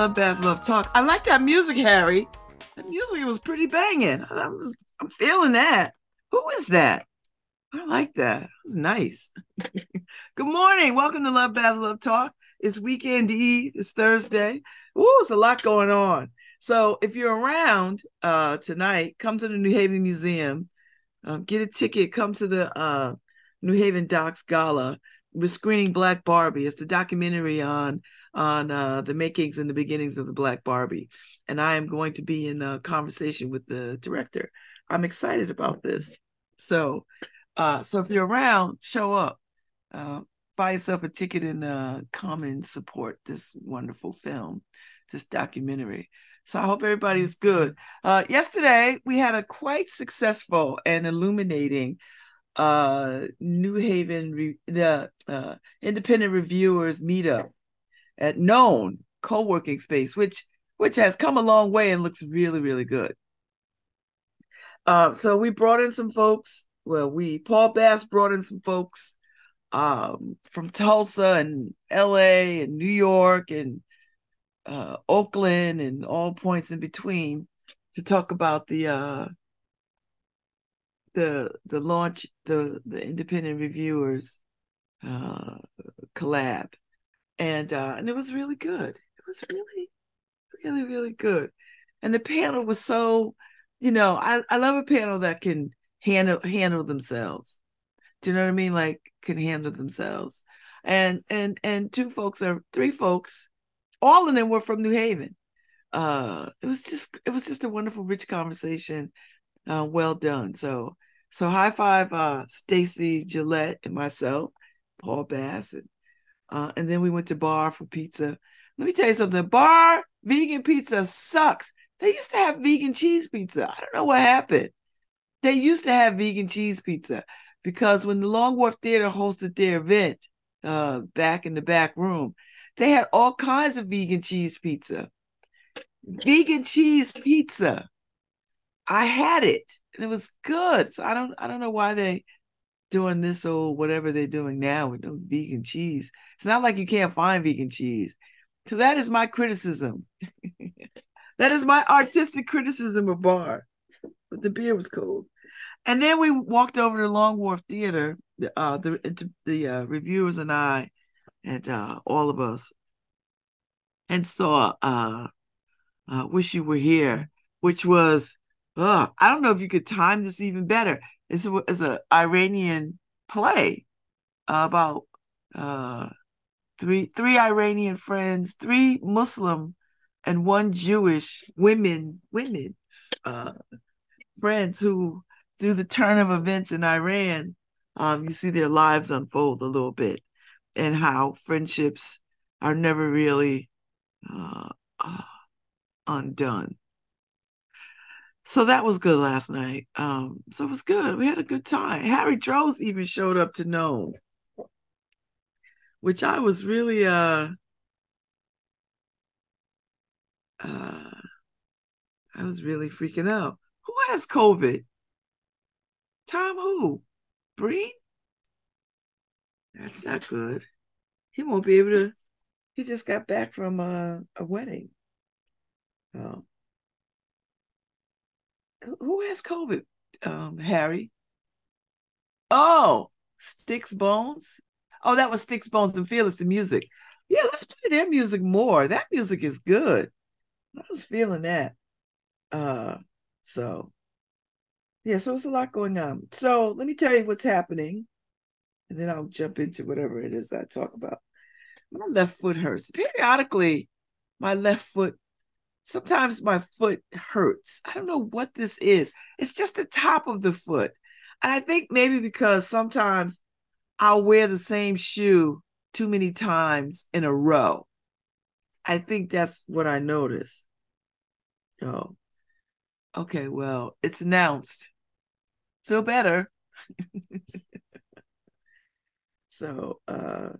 Love Babz Love Talk. I like that music, Harry. The music was pretty banging. I was, I'm feeling that. Who is that? I like that. It was nice. Good morning. Welcome to Love Babz Love Talk. It's weekend eve. It's Thursday. Ooh, it's a lot going on. So if you're around uh, tonight, come to the New Haven Museum. Um, get a ticket. Come to the uh, New Haven Docs Gala. We're screening Black Barbie. It's the documentary on on uh, the makings and the beginnings of the Black Barbie, and I am going to be in a conversation with the director. I'm excited about this. So, uh, so if you're around, show up. Uh, buy yourself a ticket and uh, come and support this wonderful film, this documentary. So I hope everybody is good. Uh, yesterday we had a quite successful and illuminating uh, New Haven re- the uh, independent reviewers meetup at Known co-working space, which which has come a long way and looks really really good. Uh, so we brought in some folks. Well, we Paul Bass brought in some folks um, from Tulsa and L.A. and New York and uh, Oakland and all points in between to talk about the uh, the the launch the the independent reviewers uh, collab and uh, and it was really good. It was really, really, really good. And the panel was so, you know, I, I love a panel that can handle handle themselves. Do you know what I mean? Like can handle themselves. And and and two folks or three folks, all of them were from New Haven. Uh it was just it was just a wonderful, rich conversation. Uh, well done. So so high five uh Stacy Gillette and myself, Paul Bass and uh, and then we went to Bar for pizza. Let me tell you something. Bar vegan pizza sucks. They used to have vegan cheese pizza. I don't know what happened. They used to have vegan cheese pizza because when the Long Wharf Theater hosted their event uh, back in the back room, they had all kinds of vegan cheese pizza. Vegan cheese pizza. I had it and it was good. So I don't I don't know why they doing this or whatever they're doing now with no vegan cheese. It's not like you can't find vegan cheese. So that is my criticism. that is my artistic criticism of bar. But the beer was cold. And then we walked over to Long Wharf Theater, uh, the the uh, reviewers and I, and uh, all of us, and saw uh, uh, "Wish You Were Here," which was, uh, I don't know if you could time this even better. It's it's a Iranian play about uh, three three Iranian friends, three Muslim and one Jewish women women uh, friends who, through the turn of events in Iran, um, you see their lives unfold a little bit, and how friendships are never really uh, uh, undone so that was good last night. Um, so it was good. We had a good time. Harry Droz even showed up to know, which I was really uh uh I was really freaking out. Who has COVID? Tom who? Breen? That's not good. He won't be able to. He just got back from uh, a wedding. Oh who has COVID? Um, Harry. Oh, Sticks Bones. Oh, that was Sticks Bones and Fearless the music. Yeah, let's play their music more. That music is good. I was feeling that. Uh, so yeah, so it's a lot going on. So let me tell you what's happening, and then I'll jump into whatever it is I talk about. My left foot hurts. Periodically, my left foot sometimes my foot hurts. I don't know what this is. It's just the top of the foot. And I think maybe because sometimes I'll wear the same shoe too many times in a row. I think that's what I notice. Oh, okay. Well, it's announced. Feel better. so, uh,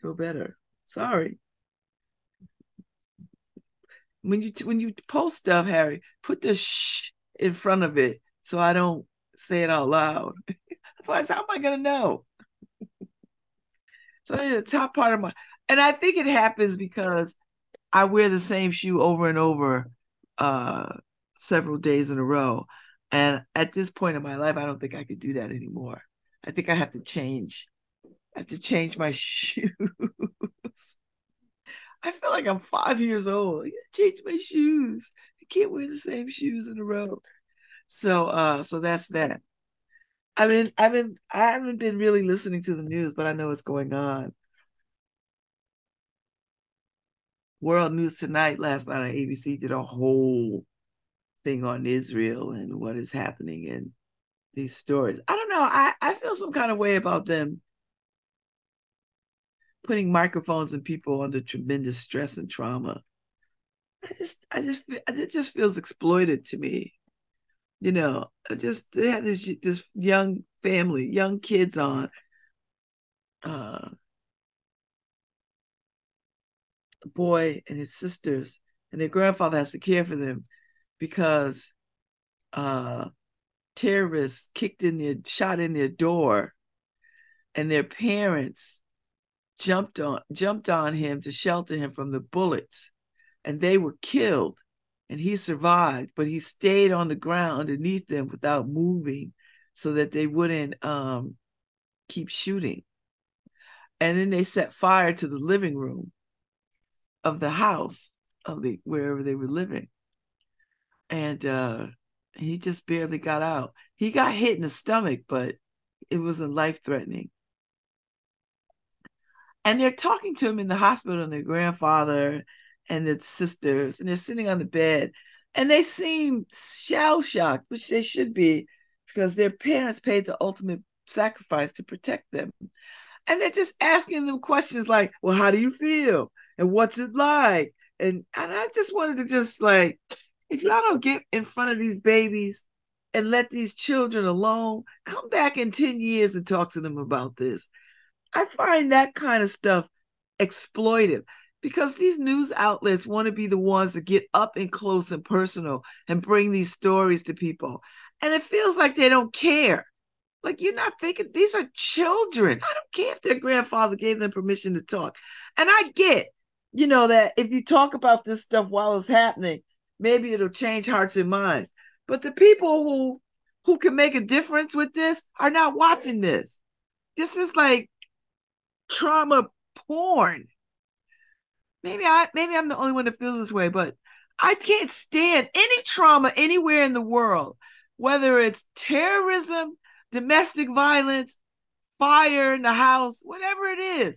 Feel better. Sorry. When you when you post stuff, Harry, put the shh in front of it so I don't say it out loud. Otherwise, how am I gonna know? so the top part of my and I think it happens because I wear the same shoe over and over uh several days in a row. And at this point in my life, I don't think I could do that anymore. I think I have to change. I have to change my shoes. I feel like I'm five years old. I change my shoes. I can't wear the same shoes in a row. So uh so that's that. I mean, I've been I haven't been really listening to the news, but I know what's going on. World News Tonight last night on ABC did a whole thing on Israel and what is happening in these stories. I don't know. I, I feel some kind of way about them putting microphones and people under tremendous stress and trauma. I just I just it just feels exploited to me. You know, just they had this this young family, young kids on uh boy and his sisters and their grandfather has to care for them because uh, terrorists kicked in their shot in their door and their parents jumped on jumped on him to shelter him from the bullets and they were killed and he survived but he stayed on the ground underneath them without moving so that they wouldn't um, keep shooting and then they set fire to the living room of the house of the wherever they were living and uh, he just barely got out. He got hit in the stomach, but it wasn't life threatening. And they're talking to him in the hospital, and their grandfather and the sisters, and they're sitting on the bed, and they seem shell shocked, which they should be, because their parents paid the ultimate sacrifice to protect them. And they're just asking them questions like, Well, how do you feel? And what's it like? And and I just wanted to just like if y'all don't get in front of these babies and let these children alone, come back in 10 years and talk to them about this. I find that kind of stuff exploitive because these news outlets want to be the ones that get up and close and personal and bring these stories to people. And it feels like they don't care. Like you're not thinking these are children. I don't care if their grandfather gave them permission to talk. And I get, you know, that if you talk about this stuff while it's happening, maybe it'll change hearts and minds. But the people who who can make a difference with this are not watching this. This is like trauma porn. Maybe I maybe I'm the only one that feels this way, but I can't stand any trauma anywhere in the world, whether it's terrorism, domestic violence, fire in the house, whatever it is.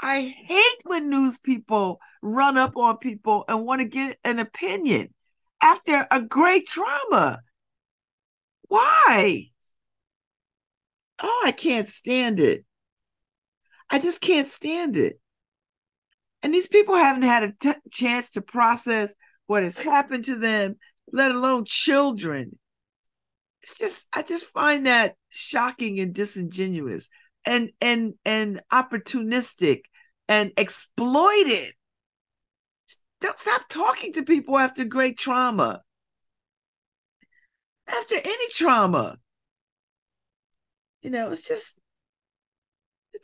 I hate when news people run up on people and want to get an opinion after a great trauma. Why? Oh, I can't stand it. I just can't stand it. And these people haven't had a t- chance to process what has happened to them, let alone children. It's just, I just find that shocking and disingenuous and and and opportunistic and exploited. Don't stop talking to people after great trauma. After any trauma. You know, it's just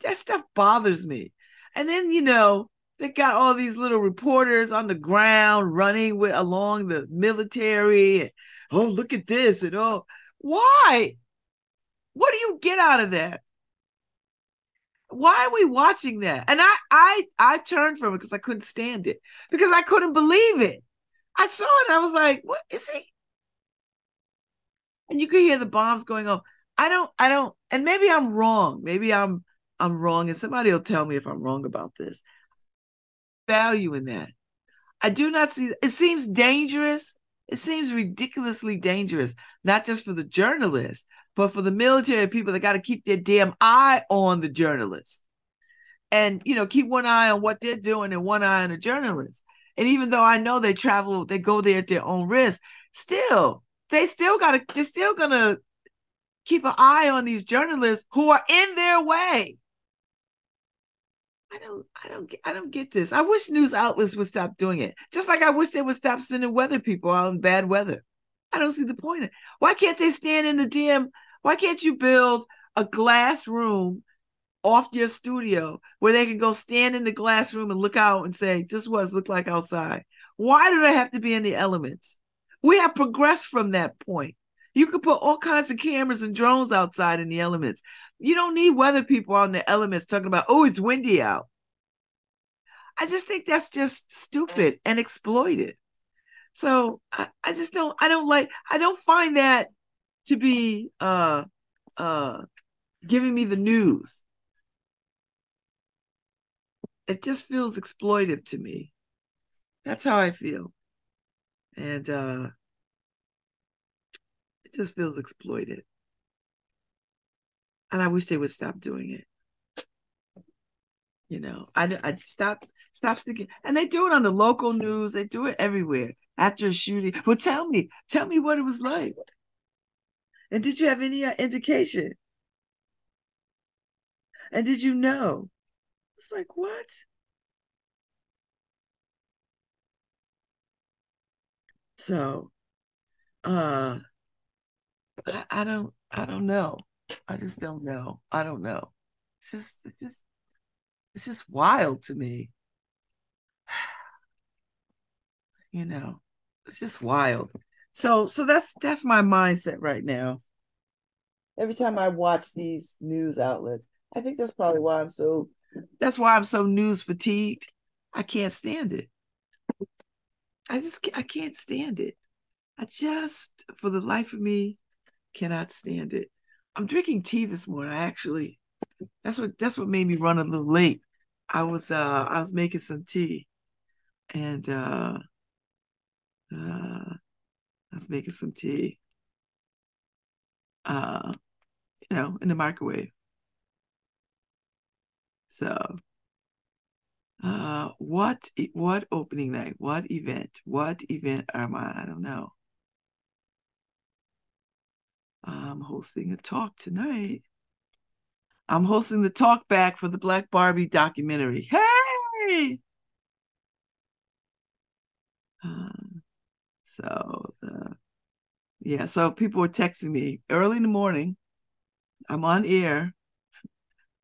that stuff bothers me. And then, you know, they got all these little reporters on the ground running with along the military. And, oh, look at this and oh, why? What do you get out of that? why are we watching that? And I I I turned from it because I couldn't stand it because I couldn't believe it. I saw it and I was like, what is he? And you could hear the bombs going off. I don't I don't and maybe I'm wrong. Maybe I'm I'm wrong and somebody will tell me if I'm wrong about this. Value in that. I do not see it seems dangerous. It seems ridiculously dangerous, not just for the journalist, but for the military people, they got to keep their damn eye on the journalist and, you know, keep one eye on what they're doing and one eye on the journalist. And even though I know they travel, they go there at their own risk, still, they still got to, they're still to keep an eye on these journalists who are in their way. I don't, I don't, get, I don't get this. I wish news outlets would stop doing it. Just like I wish they would stop sending weather people out in bad weather. I don't see the point. Why can't they stand in the DM? Why can't you build a glass room off your studio where they can go stand in the glass room and look out and say, "This what it look like outside." Why do they have to be in the elements? We have progressed from that point. You could put all kinds of cameras and drones outside in the elements. You don't need weather people on the elements talking about, oh, it's windy out. I just think that's just stupid and exploited. So I, I just don't I don't like I don't find that to be uh uh giving me the news. It just feels exploitive to me. That's how I feel. And uh it just feels exploited. And I wish they would stop doing it. You know, I, I stop stop sticking, and they do it on the local news. They do it everywhere after a shooting. Well, tell me, tell me what it was like. And did you have any uh, indication? And did you know? It's like what? So, uh, I, don't I don't know. I just don't know. I don't know. It's just it's just it's just wild to me. You know, it's just wild. So so that's that's my mindset right now. Every time I watch these news outlets, I think that's probably why I'm so that's why I'm so news fatigued. I can't stand it. I just I can't stand it. I just for the life of me Cannot stand it. I'm drinking tea this morning. I actually that's what that's what made me run a little late. I was uh I was making some tea and uh uh I was making some tea. Uh you know, in the microwave. So uh what what opening night? What event? What event am I? I don't know. I'm hosting a talk tonight. I'm hosting the talk back for the Black Barbie documentary. Hey! Uh, so, yeah, so people were texting me early in the morning. I'm on air.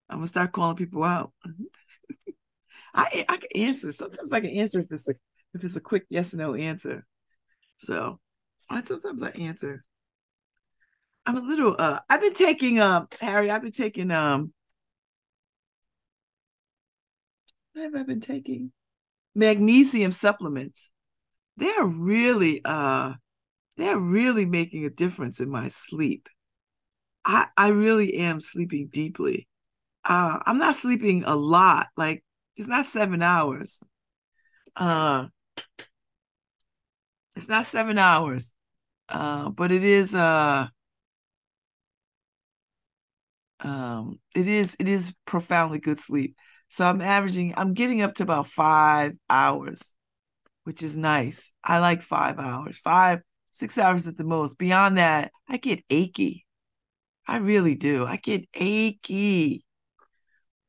I'm gonna start calling people out. I I can answer. Sometimes I can answer if it's a if it's a quick yes or no answer. So I sometimes I answer. I'm a little uh I've been taking um Harry, I've been taking um have I been taking? Magnesium supplements. They're really uh they're really making a difference in my sleep. I I really am sleeping deeply. Uh I'm not sleeping a lot, like it's not seven hours. Uh it's not seven hours. Uh, but it is uh um it is it is profoundly good sleep. So i'm averaging i'm getting up to about five hours which is nice. I like five hours five six hours at the most. Beyond that i get achy. I really do. I get achy.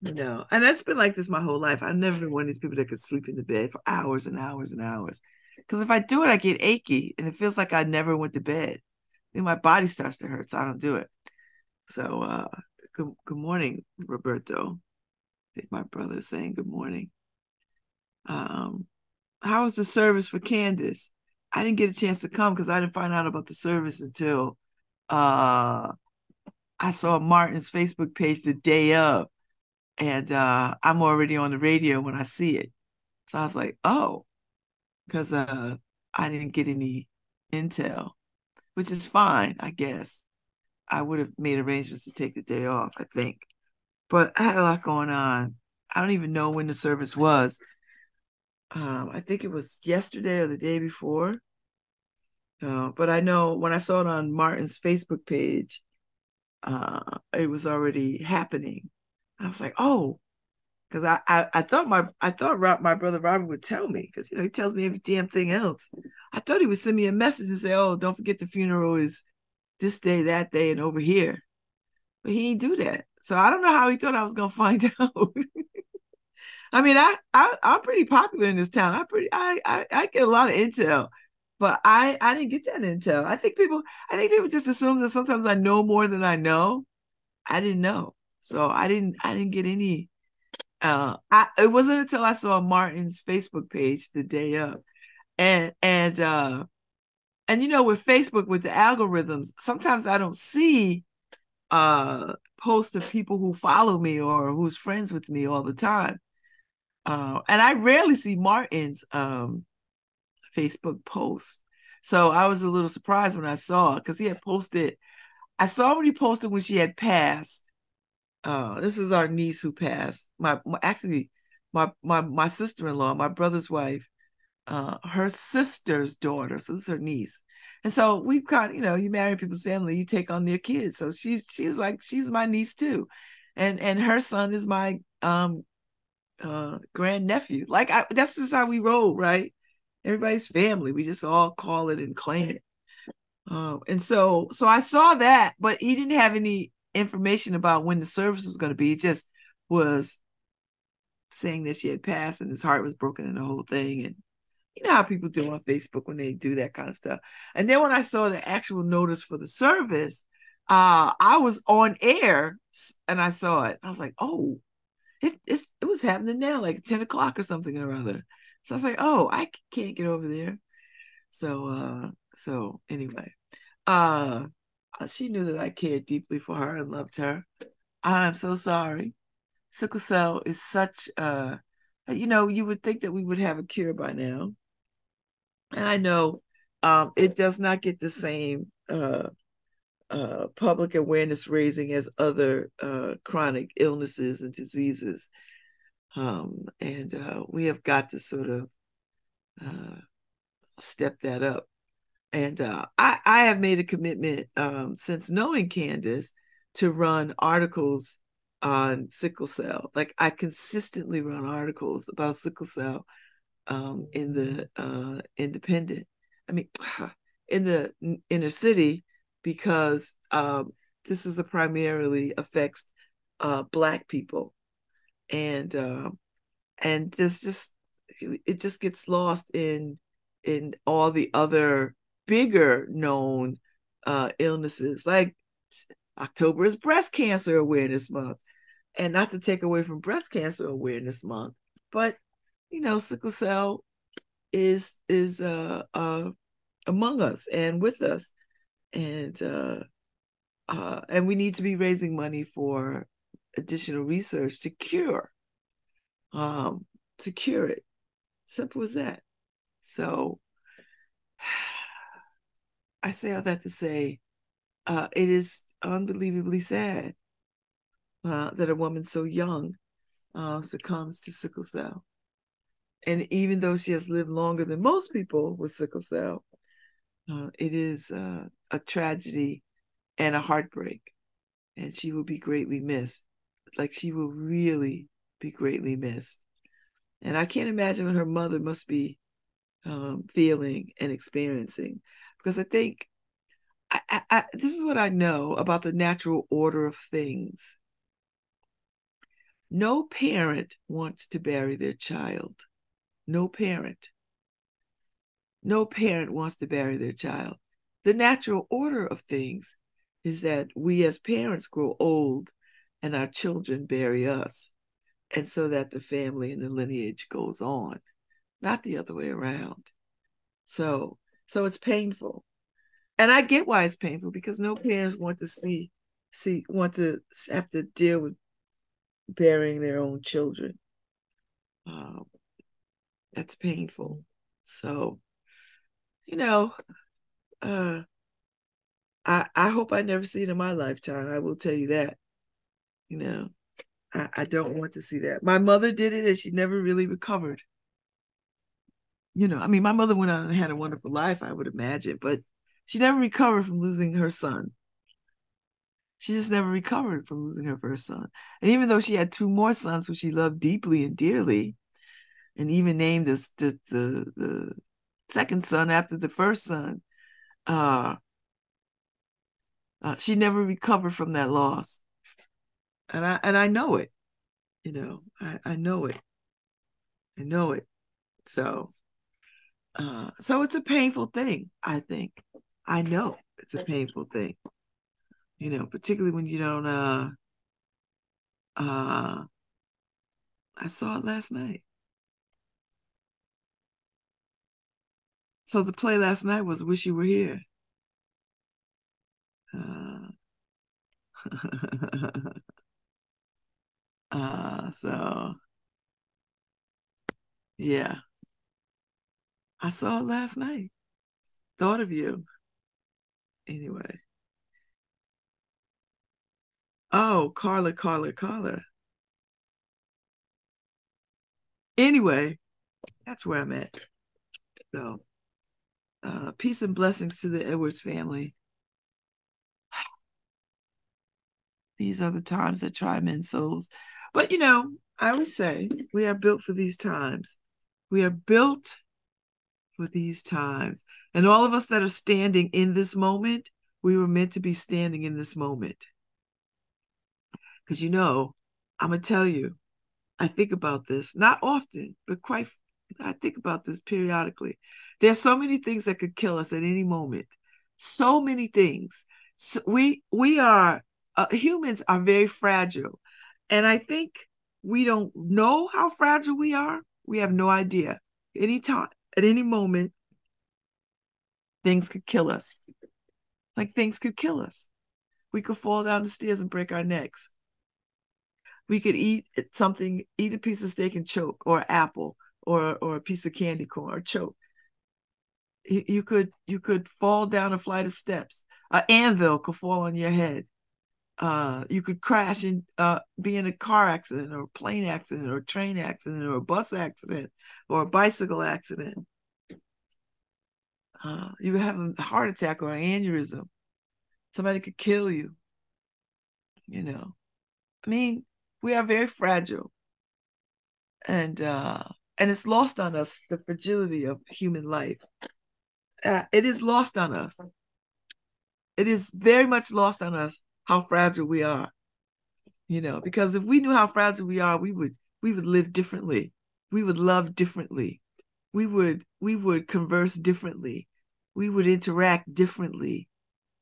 You know and that's been like this my whole life. I've never been one of these people that could sleep in the bed for hours and hours and hours. Because if i do it i get achy and it feels like i never went to bed. Then my body starts to hurt so i don't do it. So uh Good, good morning, Roberto. My brother saying good morning. Um, how was the service for Candace? I didn't get a chance to come because I didn't find out about the service until uh, I saw Martin's Facebook page the day of, and uh, I'm already on the radio when I see it. So I was like, oh, because uh, I didn't get any intel, which is fine, I guess. I would have made arrangements to take the day off, I think. But I had a lot going on. I don't even know when the service was. Um, I think it was yesterday or the day before. Uh, but I know when I saw it on Martin's Facebook page, uh, it was already happening. I was like, oh, because I, I, I thought my I thought my brother Robert would tell me because you know he tells me every damn thing else. I thought he would send me a message and say, oh, don't forget the funeral is this day, that day, and over here. But he didn't do that. So I don't know how he thought I was gonna find out. I mean, I, I I'm pretty popular in this town. I pretty I, I I get a lot of intel, but I I didn't get that intel. I think people I think people just assume that sometimes I know more than I know. I didn't know, so I didn't I didn't get any. Uh, I it wasn't until I saw Martin's Facebook page the day of, and and uh, and you know with Facebook with the algorithms, sometimes I don't see uh posts of people who follow me or who's friends with me all the time. Uh, and I rarely see Martin's um, Facebook posts. So I was a little surprised when I saw it because he had posted. I saw when he posted when she had passed. Uh, this is our niece who passed. My, my actually, my my my sister in law, my brother's wife, uh, her sister's daughter. So this is her niece. And so we've got, you know, you marry people's family, you take on their kids. So she's she's like she's my niece too, and and her son is my um uh grand nephew. Like I, that's just how we roll, right? Everybody's family. We just all call it and claim it. Um, and so so I saw that, but he didn't have any information about when the service was going to be. It just was saying that she had passed and his heart was broken and the whole thing. And you know how people do on Facebook when they do that kind of stuff. And then when I saw the actual notice for the service, uh, I was on air and I saw it. I was like, oh, it, it was happening now, like 10 o'clock or something or other. So I was like, oh, I can't get over there. So, uh, so anyway, uh, she knew that I cared deeply for her and loved her. I'm so sorry. Sickle cell is such a, you know, you would think that we would have a cure by now. And I know um, it does not get the same uh, uh, public awareness raising as other uh, chronic illnesses and diseases. Um, and uh, we have got to sort of uh, step that up. And uh, I, I have made a commitment um, since knowing Candace to run articles on sickle cell. Like I consistently run articles about sickle cell um, in the uh, independent. I mean, in the inner city because um, this is primarily affects uh, black people, and uh, and this just it just gets lost in in all the other bigger known uh, illnesses like October is breast cancer awareness month and not to take away from breast cancer awareness month but you know sickle cell is is uh, uh among us and with us. And uh, uh, and we need to be raising money for additional research to cure um, to cure it. Simple as that. So i say all that to say uh, it is unbelievably sad uh, that a woman so young uh, succumbs to sickle cell and even though she has lived longer than most people with sickle cell uh, it is uh, a tragedy and a heartbreak, and she will be greatly missed. Like she will really be greatly missed. And I can't imagine what her mother must be um, feeling and experiencing, because I think I, I, I, this is what I know about the natural order of things. No parent wants to bury their child. No parent. No parent wants to bury their child. The natural order of things is that we as parents grow old and our children bury us, and so that the family and the lineage goes on, not the other way around. So, so it's painful, and I get why it's painful because no parents want to see see want to have to deal with burying their own children. Um, that's painful. So you know, uh, I I hope I never see it in my lifetime. I will tell you that. You know, I, I don't want to see that. My mother did it and she never really recovered. You know, I mean, my mother went on and had a wonderful life, I would imagine, but she never recovered from losing her son. She just never recovered from losing her first son. And even though she had two more sons who she loved deeply and dearly, and even named the, the, the, the second son after the first son. Uh, uh, she never recovered from that loss, and I and I know it. You know, I, I know it. I know it. So, uh, so it's a painful thing. I think. I know it's a painful thing. You know, particularly when you don't. Uh, uh, I saw it last night. So the play last night was "Wish You Were Here." Uh, uh, so yeah, I saw it last night. Thought of you. Anyway. Oh, Carla, Carla, Carla. Anyway, that's where I'm at. So, uh, peace and blessings to the Edwards family. These are the times that try men's souls. But you know, I always say we are built for these times. We are built for these times. And all of us that are standing in this moment, we were meant to be standing in this moment. Because you know, I'm going to tell you, I think about this, not often, but quite, I think about this periodically. There's so many things that could kill us at any moment. So many things. So we we are uh, humans are very fragile, and I think we don't know how fragile we are. We have no idea. Any time, at any moment, things could kill us. Like things could kill us. We could fall down the stairs and break our necks. We could eat something, eat a piece of steak and choke, or apple, or or a piece of candy corn, or choke. You, could you could fall down a flight of steps. An anvil could fall on your head. Uh, you could crash and uh, be in a car accident or a plane accident or a train accident or a bus accident or a bicycle accident. Uh, you could have a heart attack or an aneurysm. Somebody could kill you. You know, I mean, we are very fragile, and uh, and it's lost on us the fragility of human life. Uh, it is lost on us. It is very much lost on us how fragile we are. You know, because if we knew how fragile we are, we would we would live differently. We would love differently. We would we would converse differently. We would interact differently.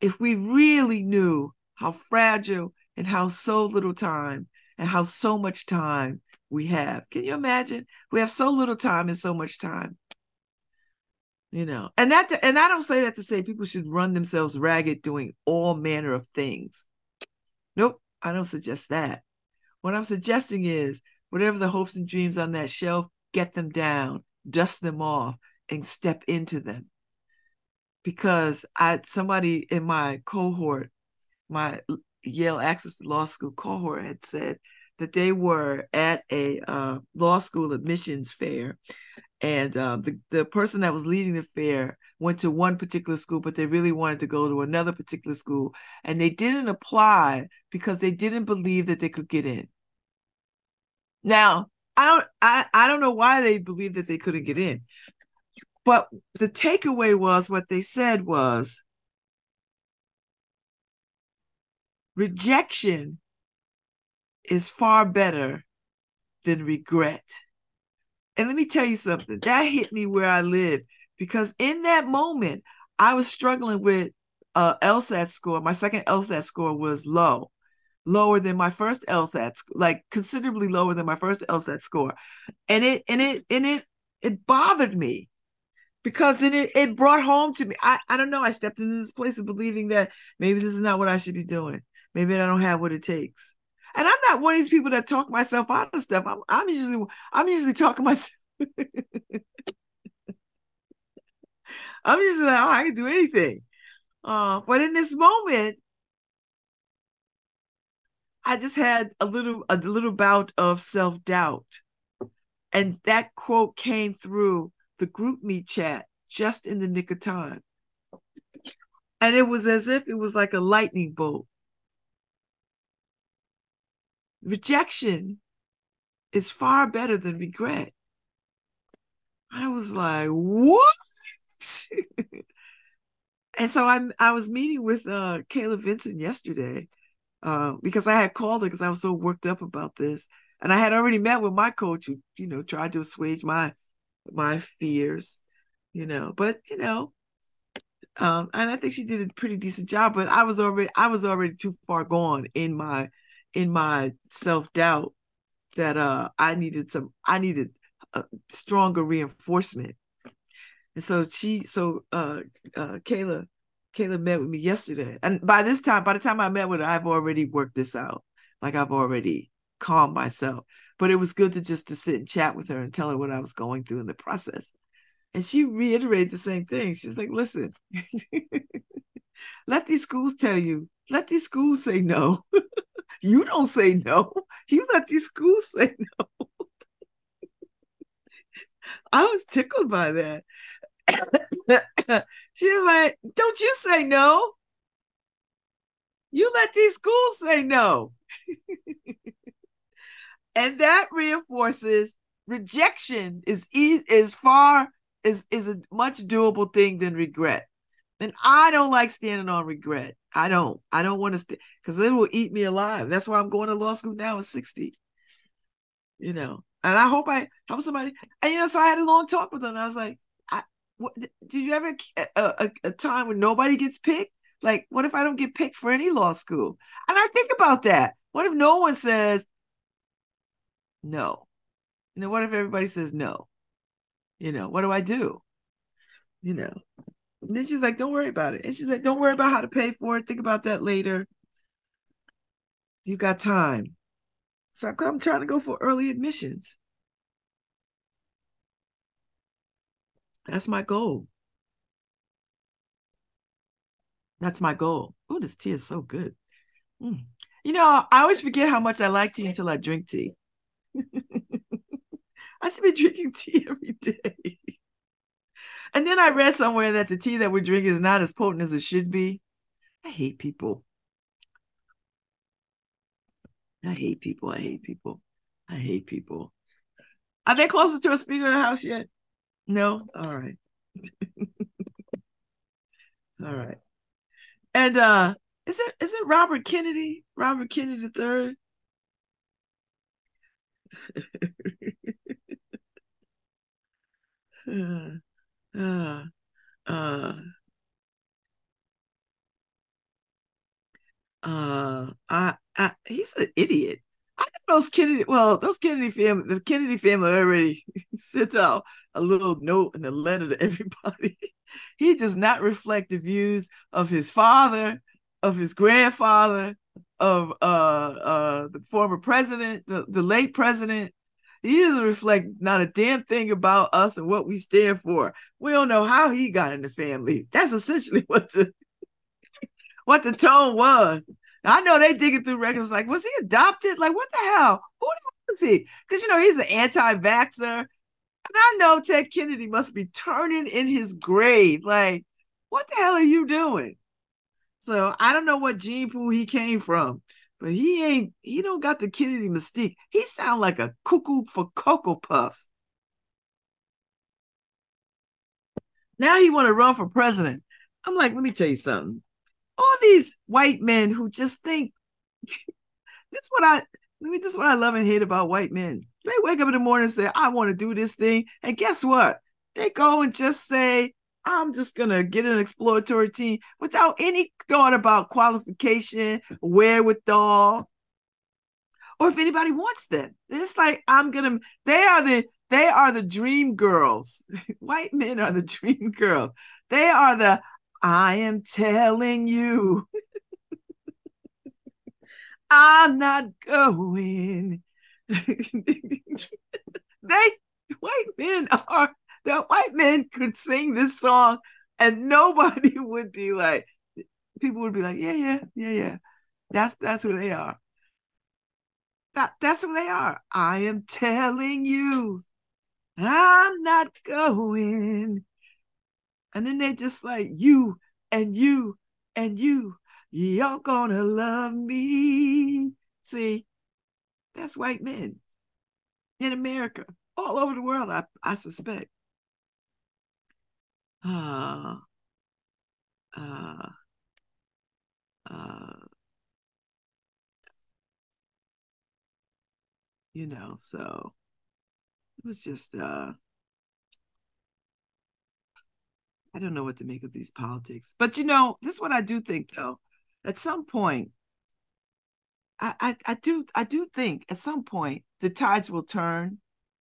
If we really knew how fragile and how so little time and how so much time we have. Can you imagine? We have so little time and so much time. You know, and that and I don't say that to say people should run themselves ragged doing all manner of things. Nope, I don't suggest that. What I'm suggesting is whatever the hopes and dreams on that shelf, get them down, dust them off, and step into them. Because I somebody in my cohort, my Yale Access to Law School cohort had said that they were at a uh, law school admissions fair and um, the, the person that was leading the fair went to one particular school but they really wanted to go to another particular school and they didn't apply because they didn't believe that they could get in. Now i don't i, I don't know why they believed that they couldn't get in but the takeaway was what they said was rejection is far better than regret and let me tell you something that hit me where I live because in that moment, I was struggling with uh LSAT score. My second LSAT score was low, lower than my first LSAT, like considerably lower than my first LSAT score. And it and it and it it bothered me because then it, it brought home to me. I, I don't know. I stepped into this place of believing that maybe this is not what I should be doing. Maybe I don't have what it takes. And I'm not one of these people that talk myself out of stuff. I'm, I'm usually I'm usually talking myself. I'm usually like, oh, I can do anything. Uh, but in this moment, I just had a little a little bout of self doubt, and that quote came through the GroupMe chat just in the nick of time, and it was as if it was like a lightning bolt rejection is far better than regret. I was like, what? and so I'm I was meeting with uh Kayla Vincent yesterday uh, because I had called her because I was so worked up about this. And I had already met with my coach who, you know, tried to assuage my my fears, you know. But, you know, um, and I think she did a pretty decent job, but I was already I was already too far gone in my in my self-doubt that uh I needed some I needed a stronger reinforcement. And so she so uh uh Kayla Kayla met with me yesterday. And by this time, by the time I met with her, I've already worked this out. Like I've already calmed myself. But it was good to just to sit and chat with her and tell her what I was going through in the process. And she reiterated the same thing. She was like, listen, let these schools tell you, let these schools say no. you don't say no. You let these schools say no. I was tickled by that. she was like, don't you say no. You let these schools say no. and that reinforces rejection is is, is far is is a much doable thing than regret. And I don't like standing on regret. I don't. I don't want to stay because it will eat me alive. That's why I'm going to law school now at 60. You know, and I hope I help somebody. And you know, so I had a long talk with them. I was like, I, what, did you ever a, a, a time when nobody gets picked? Like, what if I don't get picked for any law school? And I think about that. What if no one says no? You know, what if everybody says no? You know, what do I do? You know. And then she's like, don't worry about it. And she's like, don't worry about how to pay for it. Think about that later. You got time. So I'm trying to go for early admissions. That's my goal. That's my goal. Oh, this tea is so good. Mm. You know, I always forget how much I like tea until I drink tea. I should be drinking tea every day. And then I read somewhere that the tea that we're drinking is not as potent as it should be. I hate people. I hate people. I hate people. I hate people. Are they closer to a speaker house yet? No? All right. All right. And uh is it is it Robert Kennedy? Robert Kennedy the third? uh, uh, uh, I, I, he's an idiot. I think those Kennedy, well, those Kennedy family, the Kennedy family already sent out a little note and a letter to everybody. he does not reflect the views of his father, of his grandfather, of uh uh the former president, the, the late president. He doesn't reflect not a damn thing about us and what we stand for. We don't know how he got in the family. That's essentially what the what the tone was. I know they digging through records like, was he adopted? Like, what the hell? Who was he? Because you know he's an anti-vaxxer. And I know Ted Kennedy must be turning in his grave. Like, what the hell are you doing? So I don't know what gene pool he came from, but he ain't, he don't got the Kennedy mystique. He sound like a cuckoo for Cocoa Puffs. Now he want to run for president. I'm like, let me tell you something. All these white men who just think this is what I let me this is what I love and hate about white men. They wake up in the morning and say, I want to do this thing. And guess what? They go and just say, I'm just gonna get an exploratory team without any thought about qualification, wherewithal, or if anybody wants them. It's like I'm gonna. They are the they are the dream girls. White men are the dream girls. They are the I am telling you. I'm not going. they white men are that white men could sing this song and nobody would be like people would be like yeah yeah yeah yeah. That's that's who they are. That that's who they are. I am telling you i'm not going. And then they just like you and you and you you're gonna love me. See that's white men in america all over the world i, I suspect uh, uh, uh, you know, so it was just uh I don't know what to make of these politics. But you know, this is what I do think though. At some point, I, I, I do I do think at some point the tides will turn.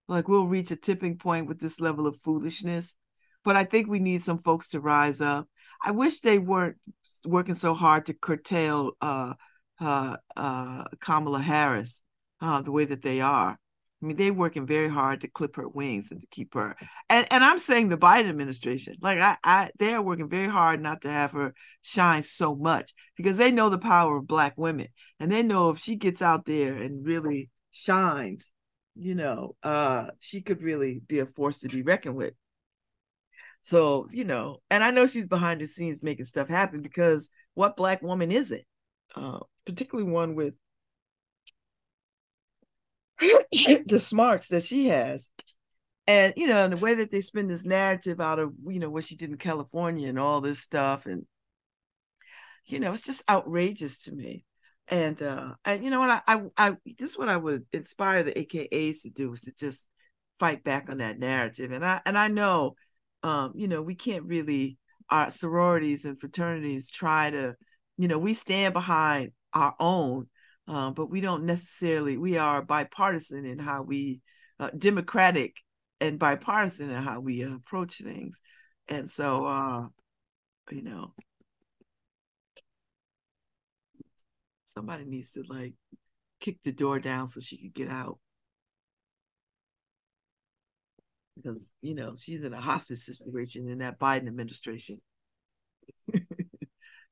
Like we'll reach a tipping point with this level of foolishness. But I think we need some folks to rise up. I wish they weren't working so hard to curtail uh, uh, uh, Kamala Harris uh, the way that they are. I mean, they're working very hard to clip her wings and to keep her. And and I'm saying the Biden administration, like I, I they are working very hard not to have her shine so much because they know the power of black women. And they know if she gets out there and really shines, you know, uh, she could really be a force to be reckoned with. So, you know, and I know she's behind the scenes making stuff happen because what black woman is it? Uh, particularly one with the smarts that she has. And you know, and the way that they spin this narrative out of you know what she did in California and all this stuff, and you know, it's just outrageous to me. And uh, and you know what, I, I, I this is what I would inspire the AKAs to do is to just fight back on that narrative. And I and I know, um, you know, we can't really our sororities and fraternities try to, you know, we stand behind our own um, but we don't necessarily we are bipartisan in how we uh, democratic and bipartisan in how we uh, approach things. And so uh, you know somebody needs to like kick the door down so she could get out because you know she's in a hostage situation in that biden administration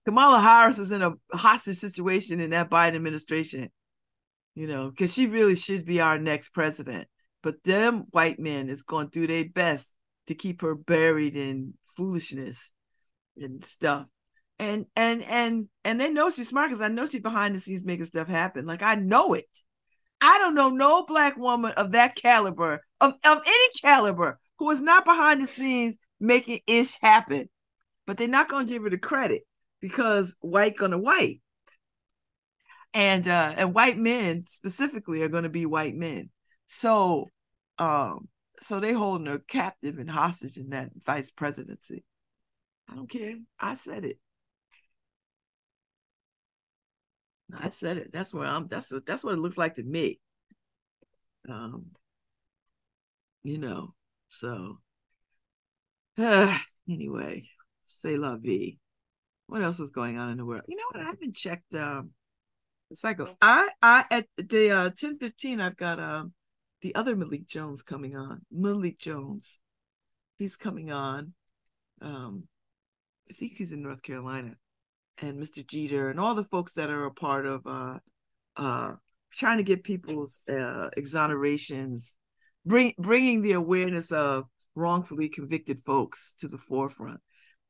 Kamala Harris is in a hostage situation in that Biden administration, you know, because she really should be our next president. But them white men is going to do their best to keep her buried in foolishness and stuff. And and and and they know she's smart because I know she's behind the scenes making stuff happen. Like I know it. I don't know no black woman of that caliber, of, of any caliber, who is not behind the scenes making ish happen. But they're not gonna give her the credit because white gonna white. And uh and white men specifically are to be white men. So um so they holding her captive and hostage in that vice presidency. I don't care. I said it i said it that's where i'm that's what that's what it looks like to me um you know so uh, anyway say la vie what else is going on in the world? You know what? I haven't checked um cycle. I I at the uh 10 15, I've got um the other Malik Jones coming on. Malik Jones. He's coming on. Um I think he's in North Carolina. And Mr. Jeter and all the folks that are a part of uh uh trying to get people's uh exonerations bring bringing the awareness of wrongfully convicted folks to the forefront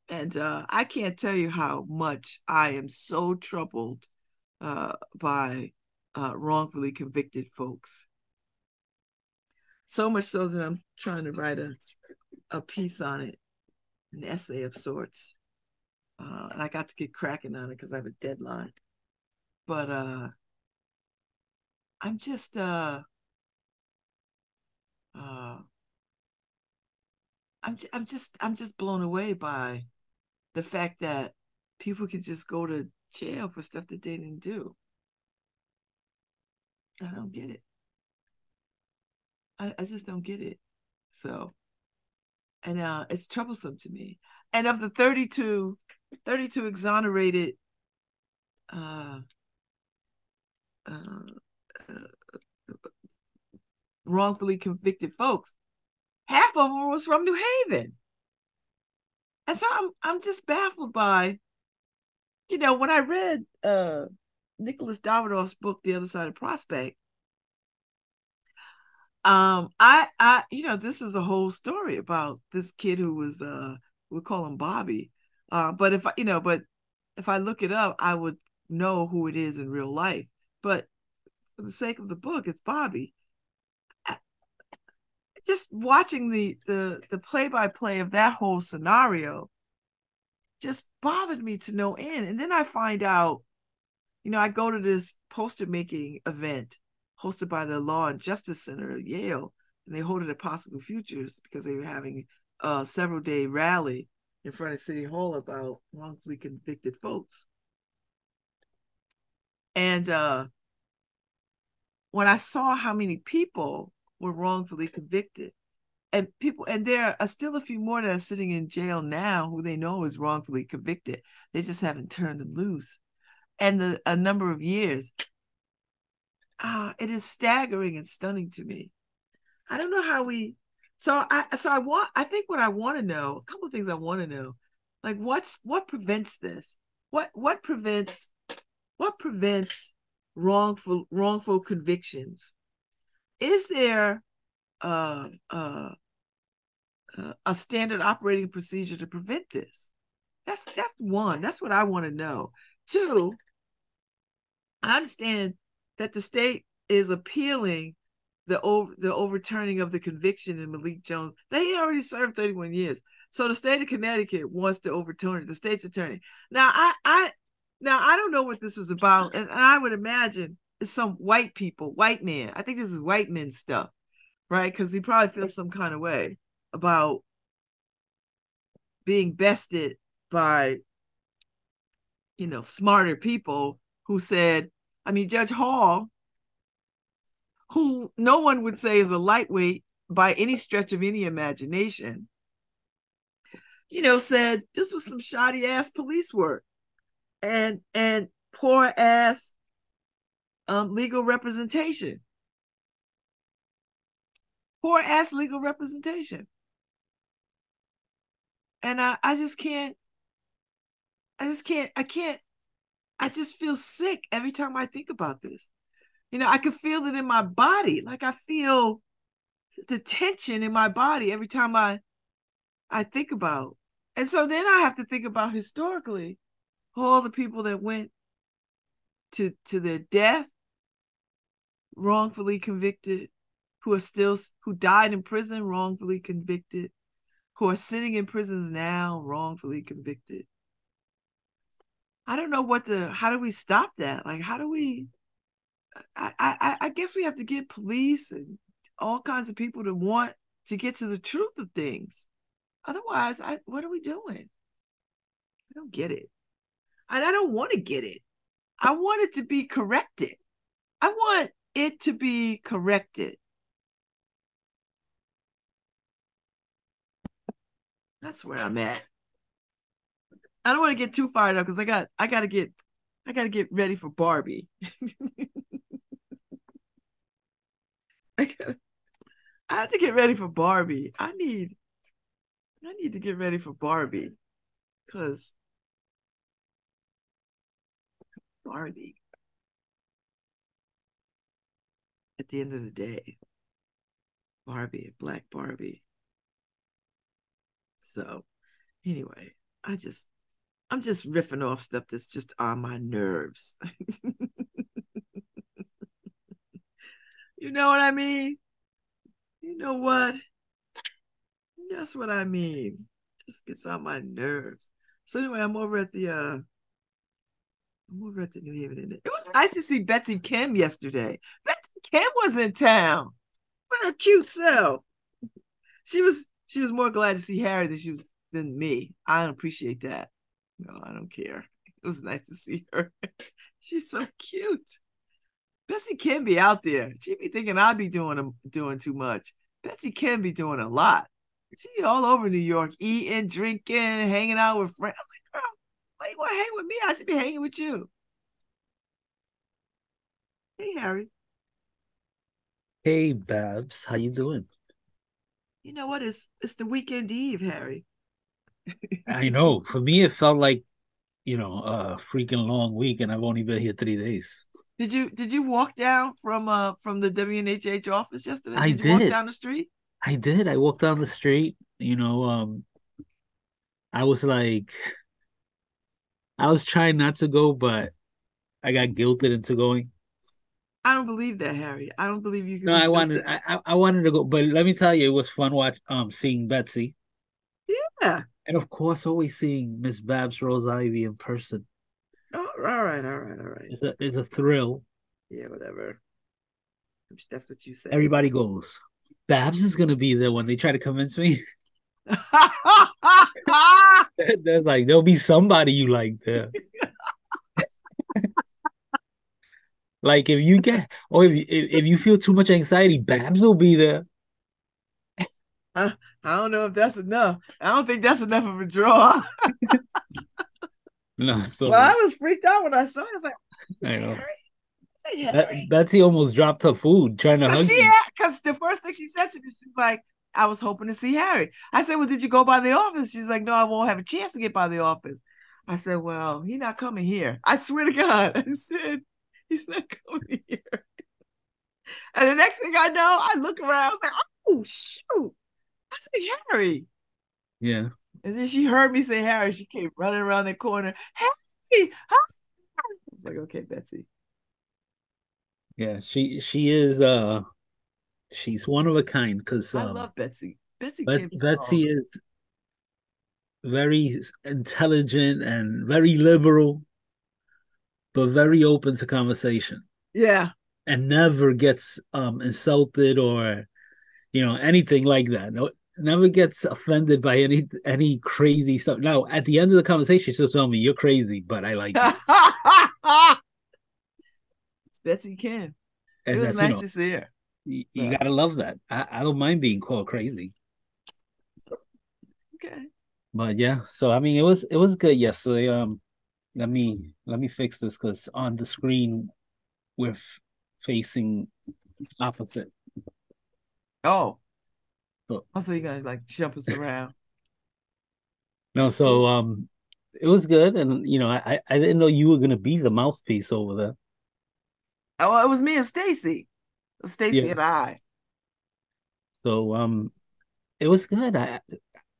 and uh, I can't tell you how much I am so troubled uh, by uh, wrongfully convicted folks. So much so that I'm trying to write a, a piece on it, an essay of sorts. Uh, and I got to get cracking on it because I have a deadline. But uh, I'm just uh, uh, I'm I'm just I'm just blown away by the fact that people can just go to jail for stuff that they didn't do. I don't get it. I, I just don't get it. So, and uh, it's troublesome to me. And of the 32, 32 exonerated uh, uh, uh, wrongfully convicted folks, half of them was from New Haven. And so I'm I'm just baffled by, you know, when I read uh Nicholas Davidoff's book, The Other Side of Prospect, um, I I you know, this is a whole story about this kid who was uh we call him Bobby. Uh, but if I you know, but if I look it up, I would know who it is in real life. But for the sake of the book, it's Bobby just watching the the the play by play of that whole scenario just bothered me to no end. And then I find out, you know, I go to this poster making event hosted by the Law and Justice Center at Yale, and they hold it at Possible Futures because they were having a several day rally in front of City Hall about wrongfully convicted folks. And uh, when I saw how many people were wrongfully convicted, and people, and there are still a few more that are sitting in jail now who they know is wrongfully convicted. They just haven't turned them loose, and the, a number of years. Ah, it is staggering and stunning to me. I don't know how we. So I, so I want. I think what I want to know. A couple of things I want to know, like what's what prevents this? What what prevents what prevents wrongful wrongful convictions? Is there uh, uh, uh, a standard operating procedure to prevent this? That's that's one. That's what I want to know. Two, I understand that the state is appealing the over the overturning of the conviction in Malik Jones. They already served 31 years. So the state of Connecticut wants to overturn it, the state's attorney. Now I I now I don't know what this is about, and, and I would imagine it's some white people, white man. I think this is white men stuff, right? Because he probably feels some kind of way about being bested by you know smarter people who said i mean judge hall who no one would say is a lightweight by any stretch of any imagination. You know said this was some shoddy ass police work and and poor ass um legal representation. Poor ass legal representation. And I, I just can't I just can't I can't I just feel sick every time I think about this. You know, I can feel it in my body. Like I feel the tension in my body every time I I think about. And so then I have to think about historically all the people that went to to their death wrongfully convicted who are still who died in prison wrongfully convicted who are sitting in prisons now wrongfully convicted. I don't know what to how do we stop that? Like how do we I I I guess we have to get police and all kinds of people to want to get to the truth of things. Otherwise, I what are we doing? I don't get it. And I don't want to get it. I want it to be corrected. I want it to be corrected. That's where I'm at. I don't want to get too fired up because I got I gotta get I gotta get ready for Barbie. I have to get ready for Barbie. I need I need to get ready for Barbie. Cause Barbie. At the end of the day. Barbie, black Barbie. So anyway, I just I'm just riffing off stuff that's just on my nerves. you know what I mean? You know what? That's what I mean. Just gets on my nerves. So anyway, I'm over at the uh I'm over at the New Haven. It was nice to see Betsy Kim yesterday. Betsy Kim was in town. What a cute self. She was she was more glad to see Harry than she was than me. I appreciate that. No, I don't care. It was nice to see her. She's so cute. Betsy can be out there. She be thinking I'd be doing um, doing too much. Betsy can be doing a lot. She all over New York, eating, drinking, hanging out with friends. I'm like, girl, why you want to hang with me? I should be hanging with you. Hey, Harry. Hey, Babs. How you doing? you know what? It's it's the weekend eve, Harry. I know. For me, it felt like, you know, a freaking long week, and I've only been here three days. Did you did you walk down from uh from the WNHH office yesterday? Did I you did. walk down the street? I did. I walked down the street. You know, um, I was like, I was trying not to go, but I got guilted into going. I don't believe that, Harry. I don't believe you. Can no, I wanted, I, I wanted to go, but let me tell you, it was fun watch, um, seeing Betsy. Yeah, and of course, always seeing Miss Babs Rose-Ivy in person. Oh, all right, all right, all right. It's a, it's a thrill. Yeah, whatever. That's what you said. Everybody goes, Babs is gonna be there when they try to convince me. There's like there'll be somebody you like there. like if you get or if, if if you feel too much anxiety, Babs will be there. I, I don't know if that's enough. I don't think that's enough of a draw. No, so well, I was freaked out when I saw it. I was like, I know. That, Betsy almost dropped her food trying to hug she me. because the first thing she said to me, she's like, I was hoping to see Harry. I said, Well, did you go by the office? She's like, No, I won't have a chance to get by the office. I said, Well, he's not coming here. I swear to God. I said, He's not coming here. And the next thing I know, I look around, I was like, Oh shoot. I said, Harry. Yeah. And then she heard me say Harry. She came running around the corner. Harry, hi. I was like, okay, Betsy. Yeah, she she is uh she's one of a kind because I um, love Betsy. Betsy Bet- came Betsy is very intelligent and very liberal, but very open to conversation Yeah. and never gets um insulted or you know anything like that. No, never gets offended by any any crazy stuff. Now, at the end of the conversation, she'll tell me you're crazy, but I like you. it's Betsy Kim. And it was nice you, know, to see her. you, you gotta love that. I, I don't mind being called crazy. Okay. But yeah, so I mean, it was it was good yesterday. Um, let me let me fix this because on the screen we're f- facing opposite. Oh. So- I thought you gonna like jump us around. No, so um, it was good, and you know, I I didn't know you were gonna be the mouthpiece over there. Oh, it was me and Stacy. Stacy Yeah. and I. So um, it was good. I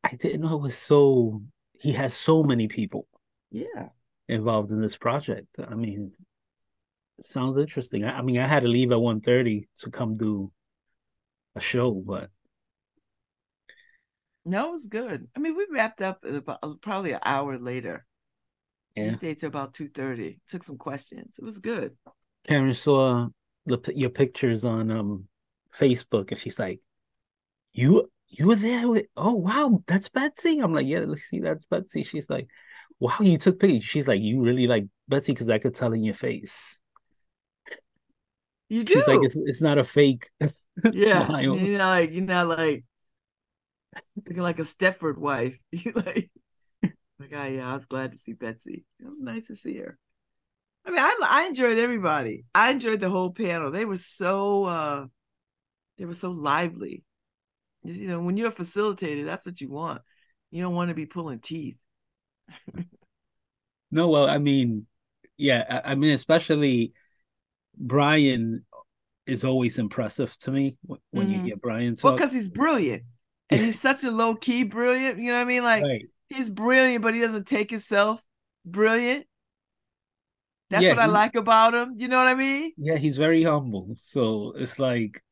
I didn't know it was so. He has so many people Yeah. involved in this project. I mean, sounds interesting. I, I mean, I had to leave at 1.30 to come do a show, but No, it was good. I mean, we wrapped up at about uh, probably an hour later. We yeah. stayed till about two thirty. Took some questions. It was good. Karen saw the your pictures on um Facebook, and she's like, "You you were there with? Oh wow, that's Betsy." I'm like, "Yeah, let's see, that's Betsy." She's like, "Wow, you took pictures." She's like, "You really like Betsy because I could tell in your face." You do. She's like, "It's it's not a fake yeah. smile." You're not like you're not like looking like a Stepford wife. You like like oh yeah, I was glad to see Betsy. It was nice to see her. I mean, I I enjoyed everybody. I enjoyed the whole panel. They were so uh they were so lively. You know, when you're a facilitator, that's what you want. You don't want to be pulling teeth. No, well, I mean, yeah, I, I mean, especially Brian is always impressive to me wh- when Mhm. you hear Brian Talk. Well, because he's brilliant. And he's such a low key brilliant. You know what I mean? Like Right. he's brilliant, but he doesn't take himself brilliant. That's Yeah, what I he- like about him. You know what I mean? Yeah, he's very humble. So it's like,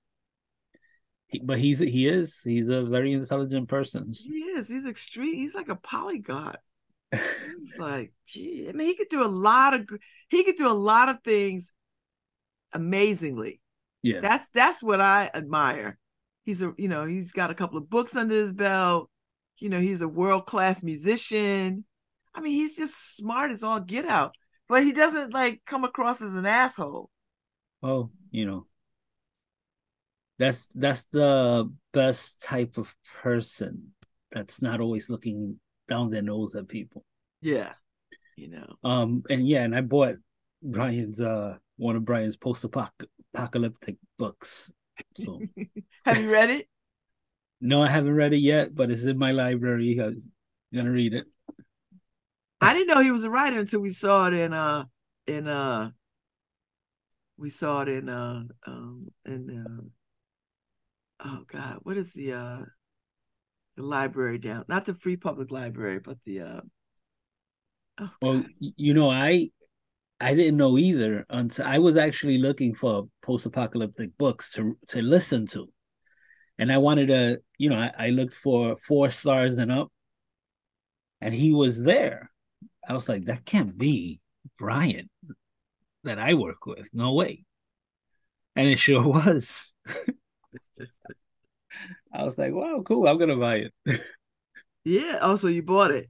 he, but he's he is he's a very intelligent person. He is. He's extreme. He's like a polyglot. He's like, gee, I mean, he could do a lot of he could do a lot of things amazingly. Yeah, That's that's what I admire. He's a you know, he's got a couple of books under his belt. You know, he's a world-class musician. I mean, he's just smart as all get out. But he doesn't like come across as an asshole. oh, you know, that's that's the best type of person that's not always looking down their nose at people. Yeah. You know. Um, and yeah, and I bought Brian's uh one of Brian's post-apocalyptic books. So Have you read it? no, I haven't read it yet, but it's in my library. I was gonna read it. I didn't know he was a writer until we saw it in uh in uh we saw it in uh um in uh oh god what is the uh the library down not the free public library but the uh oh Well, you know, I I didn't know either until I was actually looking for post-apocalyptic books to to listen to. And I wanted to, you know, I, I looked for four stars and up, and he was there. I was like, that can't be Brian that I work with. No way. and it sure was. I was like, "Wow, cool! I'm gonna buy it." yeah. Also, you bought it.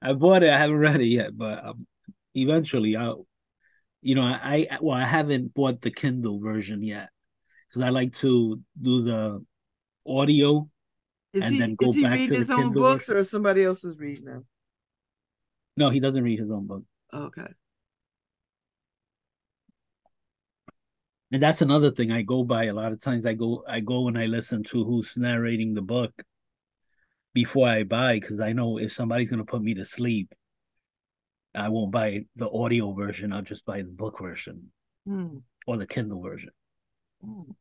I bought it. I haven't read it yet, but um, eventually, I'll. You know, I, I well, I haven't bought the Kindle version yet because I like to do the audio is and he, then go is he back reading to his own Kindle books or somebody else is reading them? No, he doesn't read his own book. Okay. And that's another thing I go by a lot of times. I go I go and I listen to who's narrating the book before I buy because I know if somebody's gonna put me to sleep, I won't buy the audio version. I'll just buy the book version mm. or the Kindle version. Mm.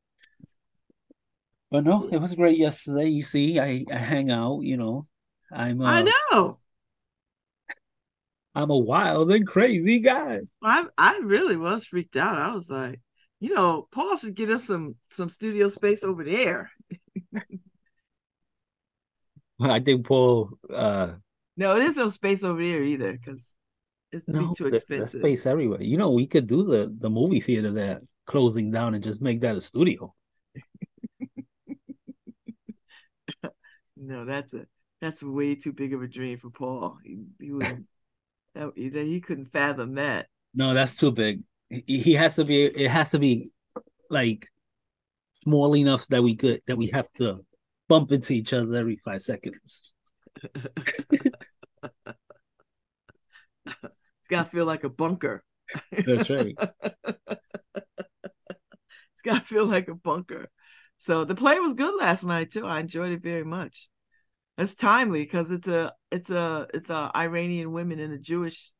But no, it was great yesterday. You see, I, I hang out, you know. I'm uh, I know. I'm a wild and crazy guy. I I really was freaked out. I was like, you know, Paul should get us some some studio space over there. I think Paul uh No, there's no space over there either because it's no, too expensive. There's space everywhere. You know, we could do the the movie theater there closing down and just make that a studio. no, that's a that's way too big of a dream for Paul. He, he wouldn't that, he couldn't fathom that. No, that's too big. He, he has to be. It has to be like small enough that we could that we have to bump into each other every five seconds. got to feel like a bunker. That's right. it's got to feel like a bunker. So the play was good last night too. I enjoyed it very much. It's timely because it's a it's a it's a Iranian women and a Jewish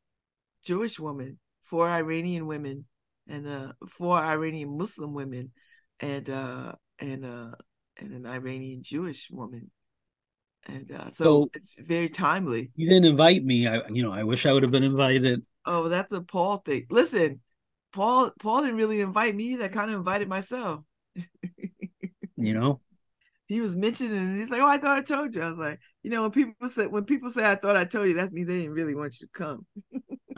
Jewish woman, four Iranian women and uh four Iranian Muslim women and uh and uh and an Iranian Jewish woman. And uh so, so it's very timely. You didn't invite me. I you know, I wish I would have been invited. Oh, that's a Paul thing. Listen, Paul Paul didn't really invite me. I kind of invited myself you know he was mentioning and he's like oh i thought i told you i was like you know when people say when people say i thought i told you that means they didn't really want you to come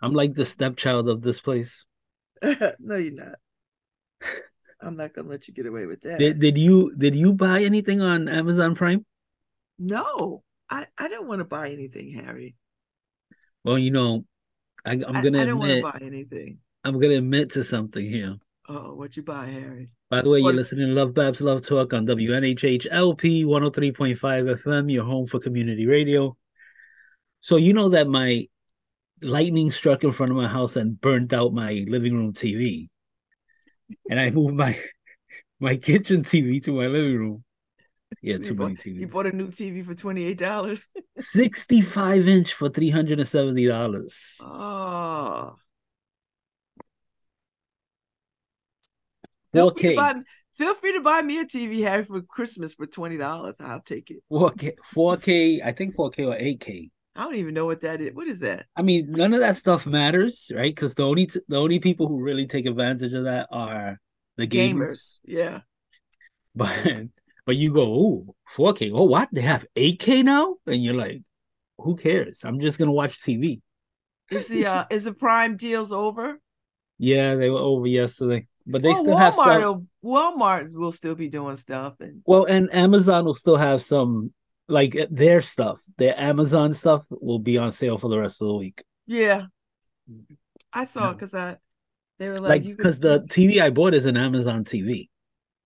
i'm like the stepchild of this place no you're not i'm not gonna let you get away with that did, did you did you buy anything on amazon prime no i i don't want to buy anything harry well you know I, I'm gonna I, I don't want to buy anything i'm gonna admit to something here oh what you buy harry by the way, you're listening to Love Babs Love Talk on WNHH LP 103.5 FM, your home for community radio. So you know that my lightning struck in front of my house and burnt out my living room TV. And I moved my my kitchen TV to my living room. Yeah, too many TVs. You bought a new TV for twenty eight dollars. Sixty five inch for three hundred and seventy dollars. Oh, 4K. Feel free, buy, feel free to buy me a TV, Harry, for Christmas for twenty dollars. I'll take it. 4K, 4K, I think 4K or 8K. I don't even know what that is. What is that? I mean, none of that stuff matters, right? Because the only t- the only people who really take advantage of that are the gamers. gamers. Yeah. But but you go, oh, 4K. Oh, what? They have 8K now? And you're like, who cares? I'm just gonna watch TV. Is the uh is the prime deals over? Yeah, they were over yesterday but they well, still Walmart have stuff. Walmart will still be doing stuff, and well, and Amazon will still have some like their stuff. Their Amazon stuff will be on sale for the rest of the week. Yeah, I saw it because I they were like because the TV I bought is an Amazon TV.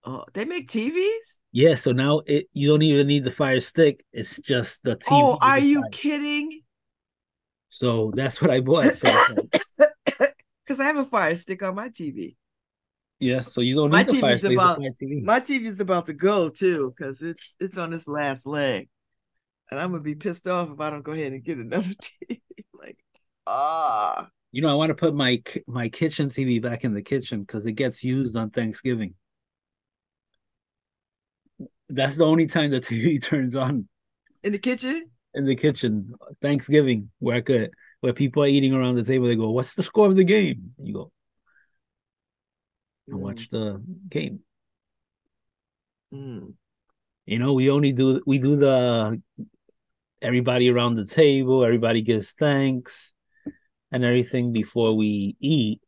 Oh, they make TVs. Yeah, so now it you don't even need the Fire Stick. It's just the TV. Oh, are you kidding? So that's what I bought. Because I have a Fire Stick on my TV. Yeah, so you don't need my the TV's about, TV. My TV's about to go too because it's it's on its last leg, and I'm gonna be pissed off if I don't go ahead and get another TV. like, ah. You know, I want to put my my kitchen TV back in the kitchen because it gets used on Thanksgiving. That's the only time the TV turns on. In the kitchen. In the kitchen, Thanksgiving, where I could, where people are eating around the table, they go, "What's the score of the game?" You go, and watch the game. Mm. You know, we only do we do the everybody around the table, everybody gives thanks and everything before we eat.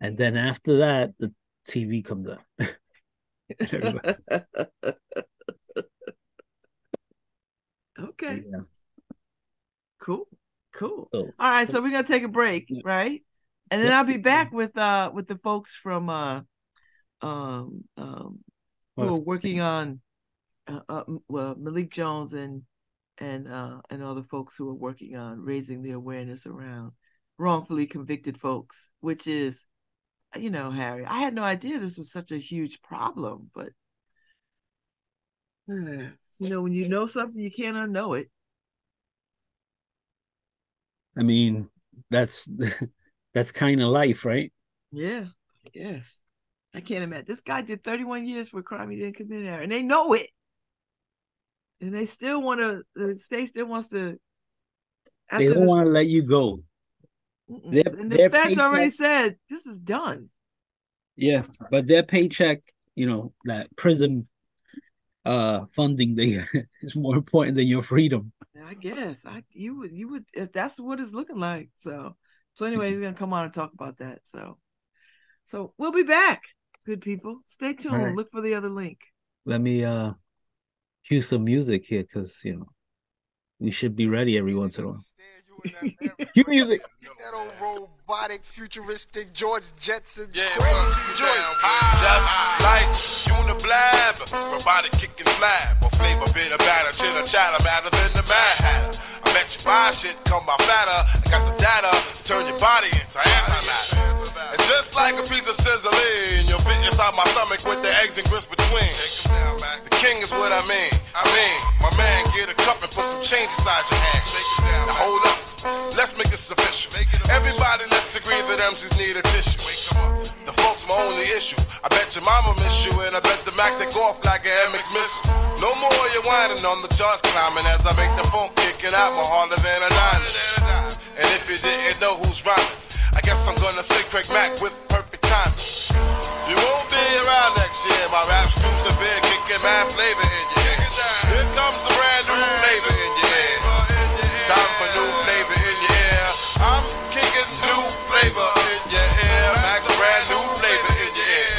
And then after that, the TV comes up. okay. Yeah. Cool. Cool. All right, so we're gonna take a break, right? And then. I'll be back with uh with the folks from uh um um who are working on uh, uh well Malik Jones and and uh and all the folks who are working on raising the awareness around wrongfully convicted folks, which is you know, Harry, I had no idea this was such a huge problem, but you know, when you know something, you can't unknow it. I mean, that's that's kind of life, right? Yeah, yes. I can't imagine. This guy did 31 years for a crime he didn't commit, Harry, and they know it. And they still want to, the state still wants to. They don't want to let you go. Their- and the feds already said this is done. Yeah, but their paycheck, you know, that prison uh funding they is more important than your freedom. I guess I you would you would if that's what it's looking like. So so anyway, he's gonna come on and talk about that. So so we'll be back, good people. Stay tuned. right. Look for the other link. Let me uh cue some music here because you know we should be ready every once in a while. Cue music. That old robotic, futuristic George Jetson. Yeah, crazy well, joint. Uh, just like Uniblab, robotic kicking flab, or flavor bitter batter, chitter chatter, madder than the Mad Hatter. I bet you buy shit, come by fatter. I got the data, turn your body into antimatter. And just like a piece of sizzling, you'll fit inside my stomach with the eggs and grits between. The king is what I mean. I mean, my man, get a cup and put some change inside your hand. Now hold up, let's make this official. Everybody, let's agree that MCs need a tissue. The folks my only issue. I bet your mama miss you, and I bet the Mac take off like an MX missile. No more you whining on the charts climbing as I make the phone kicking out more harder than a diamond. And if you didn't know who's rhyming, I guess I'm gonna say Craig Mack with perfect timing. Around next year. My rap's too severe, kicking mad flavor in your ear. Here comes a brand new flavor in your ear. Time for new flavor in your ear. I'm kicking new flavor in your ear. Max, brand new flavor in your ear.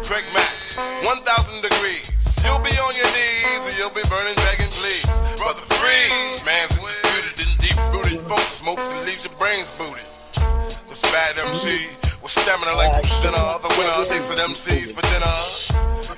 Craig Mack, 1,000 degrees. You'll be on your knees and you'll be burning, begging, please. Brother, freeze. Man's indisputed and deep rooted. Folks smoke that leaves your brains booted. This bad MC with stamina like Bruce Jenner. The winner takes with MCs for dinner.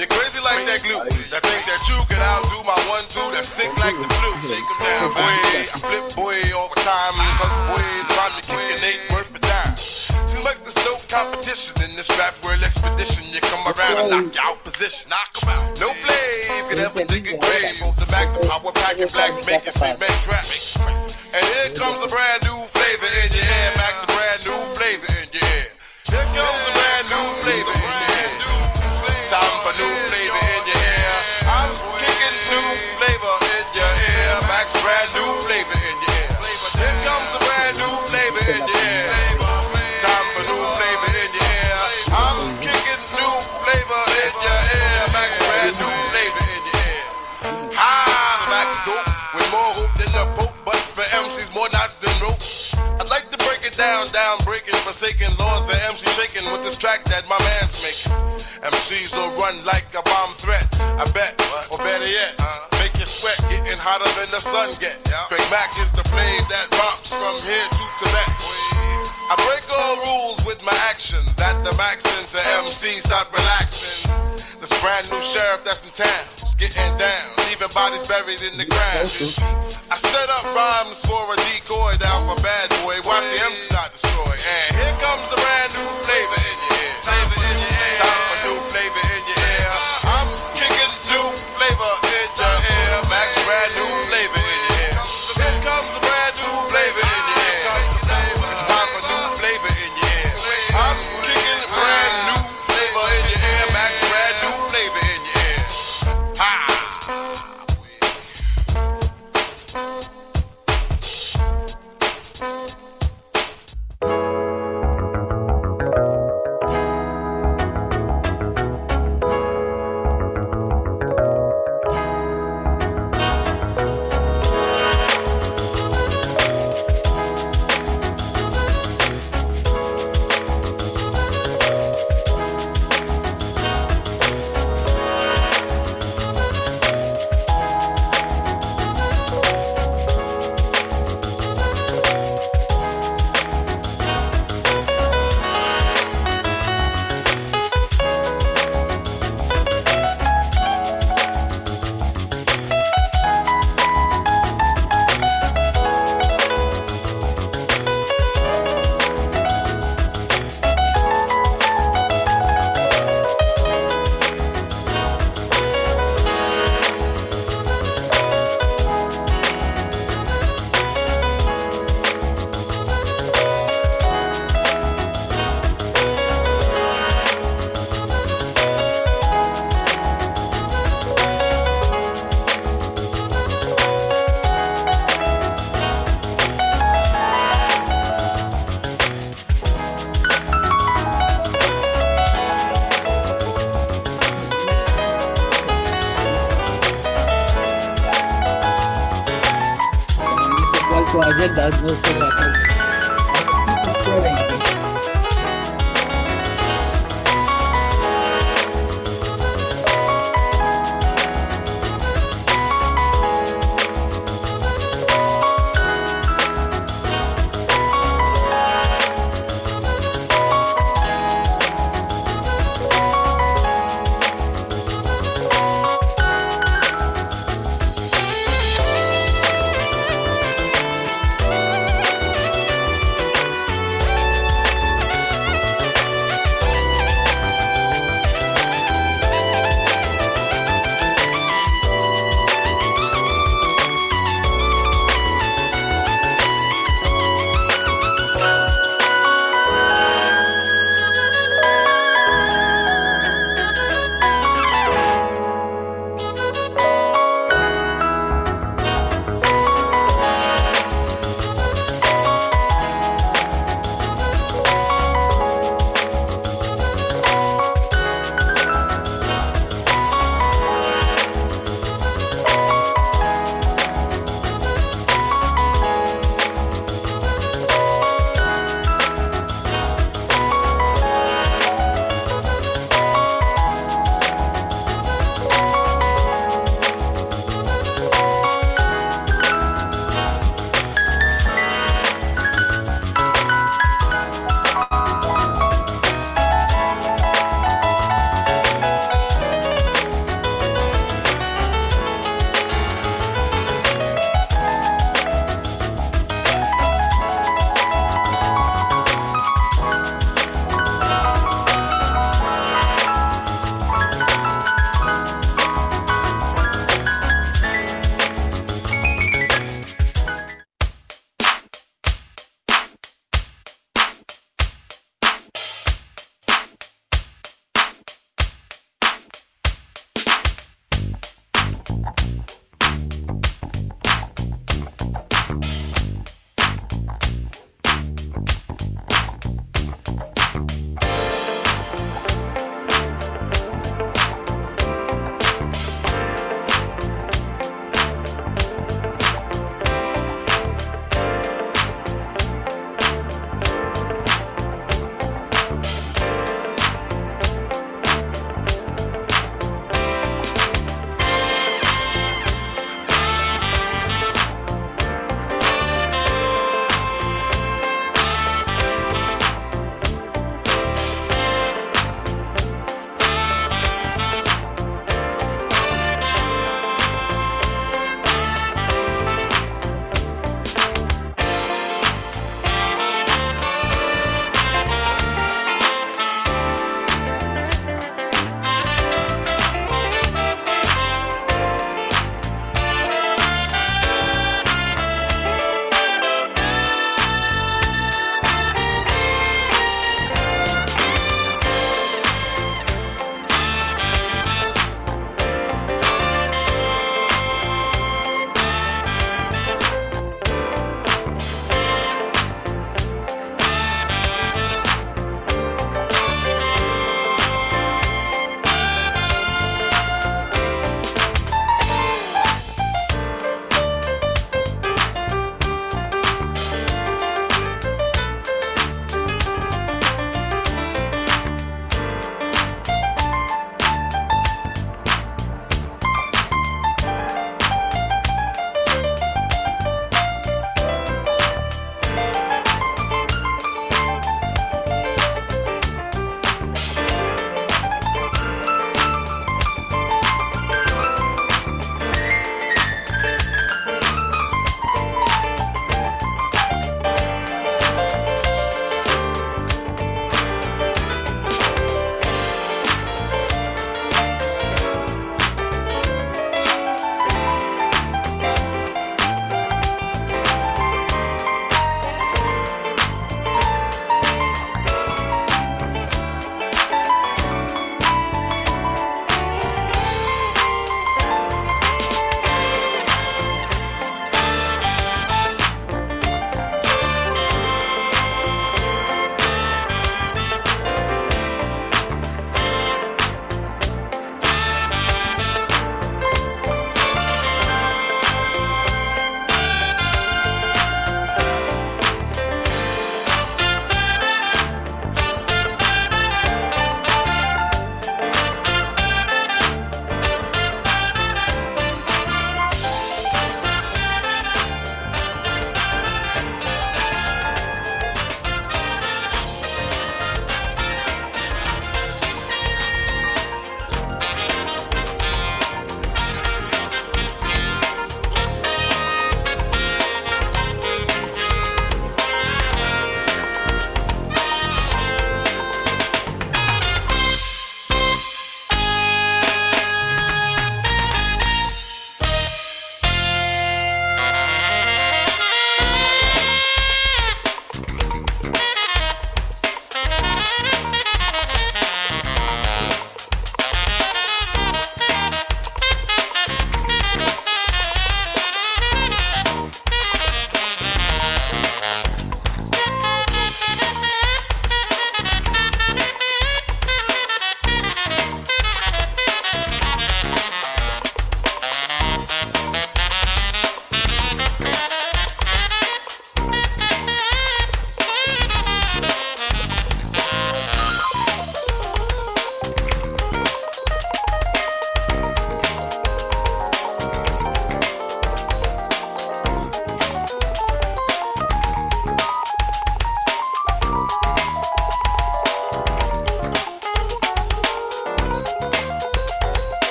You're crazy like that glue. I think that you can outdo my one two that sick like the flu. Shake 'em down, boy. I flip boy all the time. Cause boy, the rhyme you kicking ain't worth a dime. Seems like there's no competition in this rap world expedition. You come around and knock you out position. Knock 'em out. No flame could ever dig a grave. Both the Mac, the power pack, and black make it say make crap. And here comes a brand new flavor in your ear. Max, For new flavor in your ear. I'm kicking new flavor in your ear. Max, brand new flavor in your ear. Here comes a brand new flavor in your ear. Time for new flavor in your ear. I'm kicking new flavor in your ear. Max, brand new flavor in your ear. Ah, Max dope with more hope than the Pope, but for MCs more knots than rope. I'd like to break it down, down, breaking, forsaken laws of MC shaking with this track that my man's making. MCs will run like a bomb threat. I bet, or better yet, make you sweat, getting hotter than the sun get. Craig Mack is the flame that bumps from here to Tibet. I break all rules with my action. That the max sends the MC start relaxing. This brand new sheriff that's in town is getting down, leaving bodies buried in the ground. I set up rhymes for a decoy down for bad boy. Watch the MCs not destroy. And here comes the brand new. Flavor in your ear. Flavor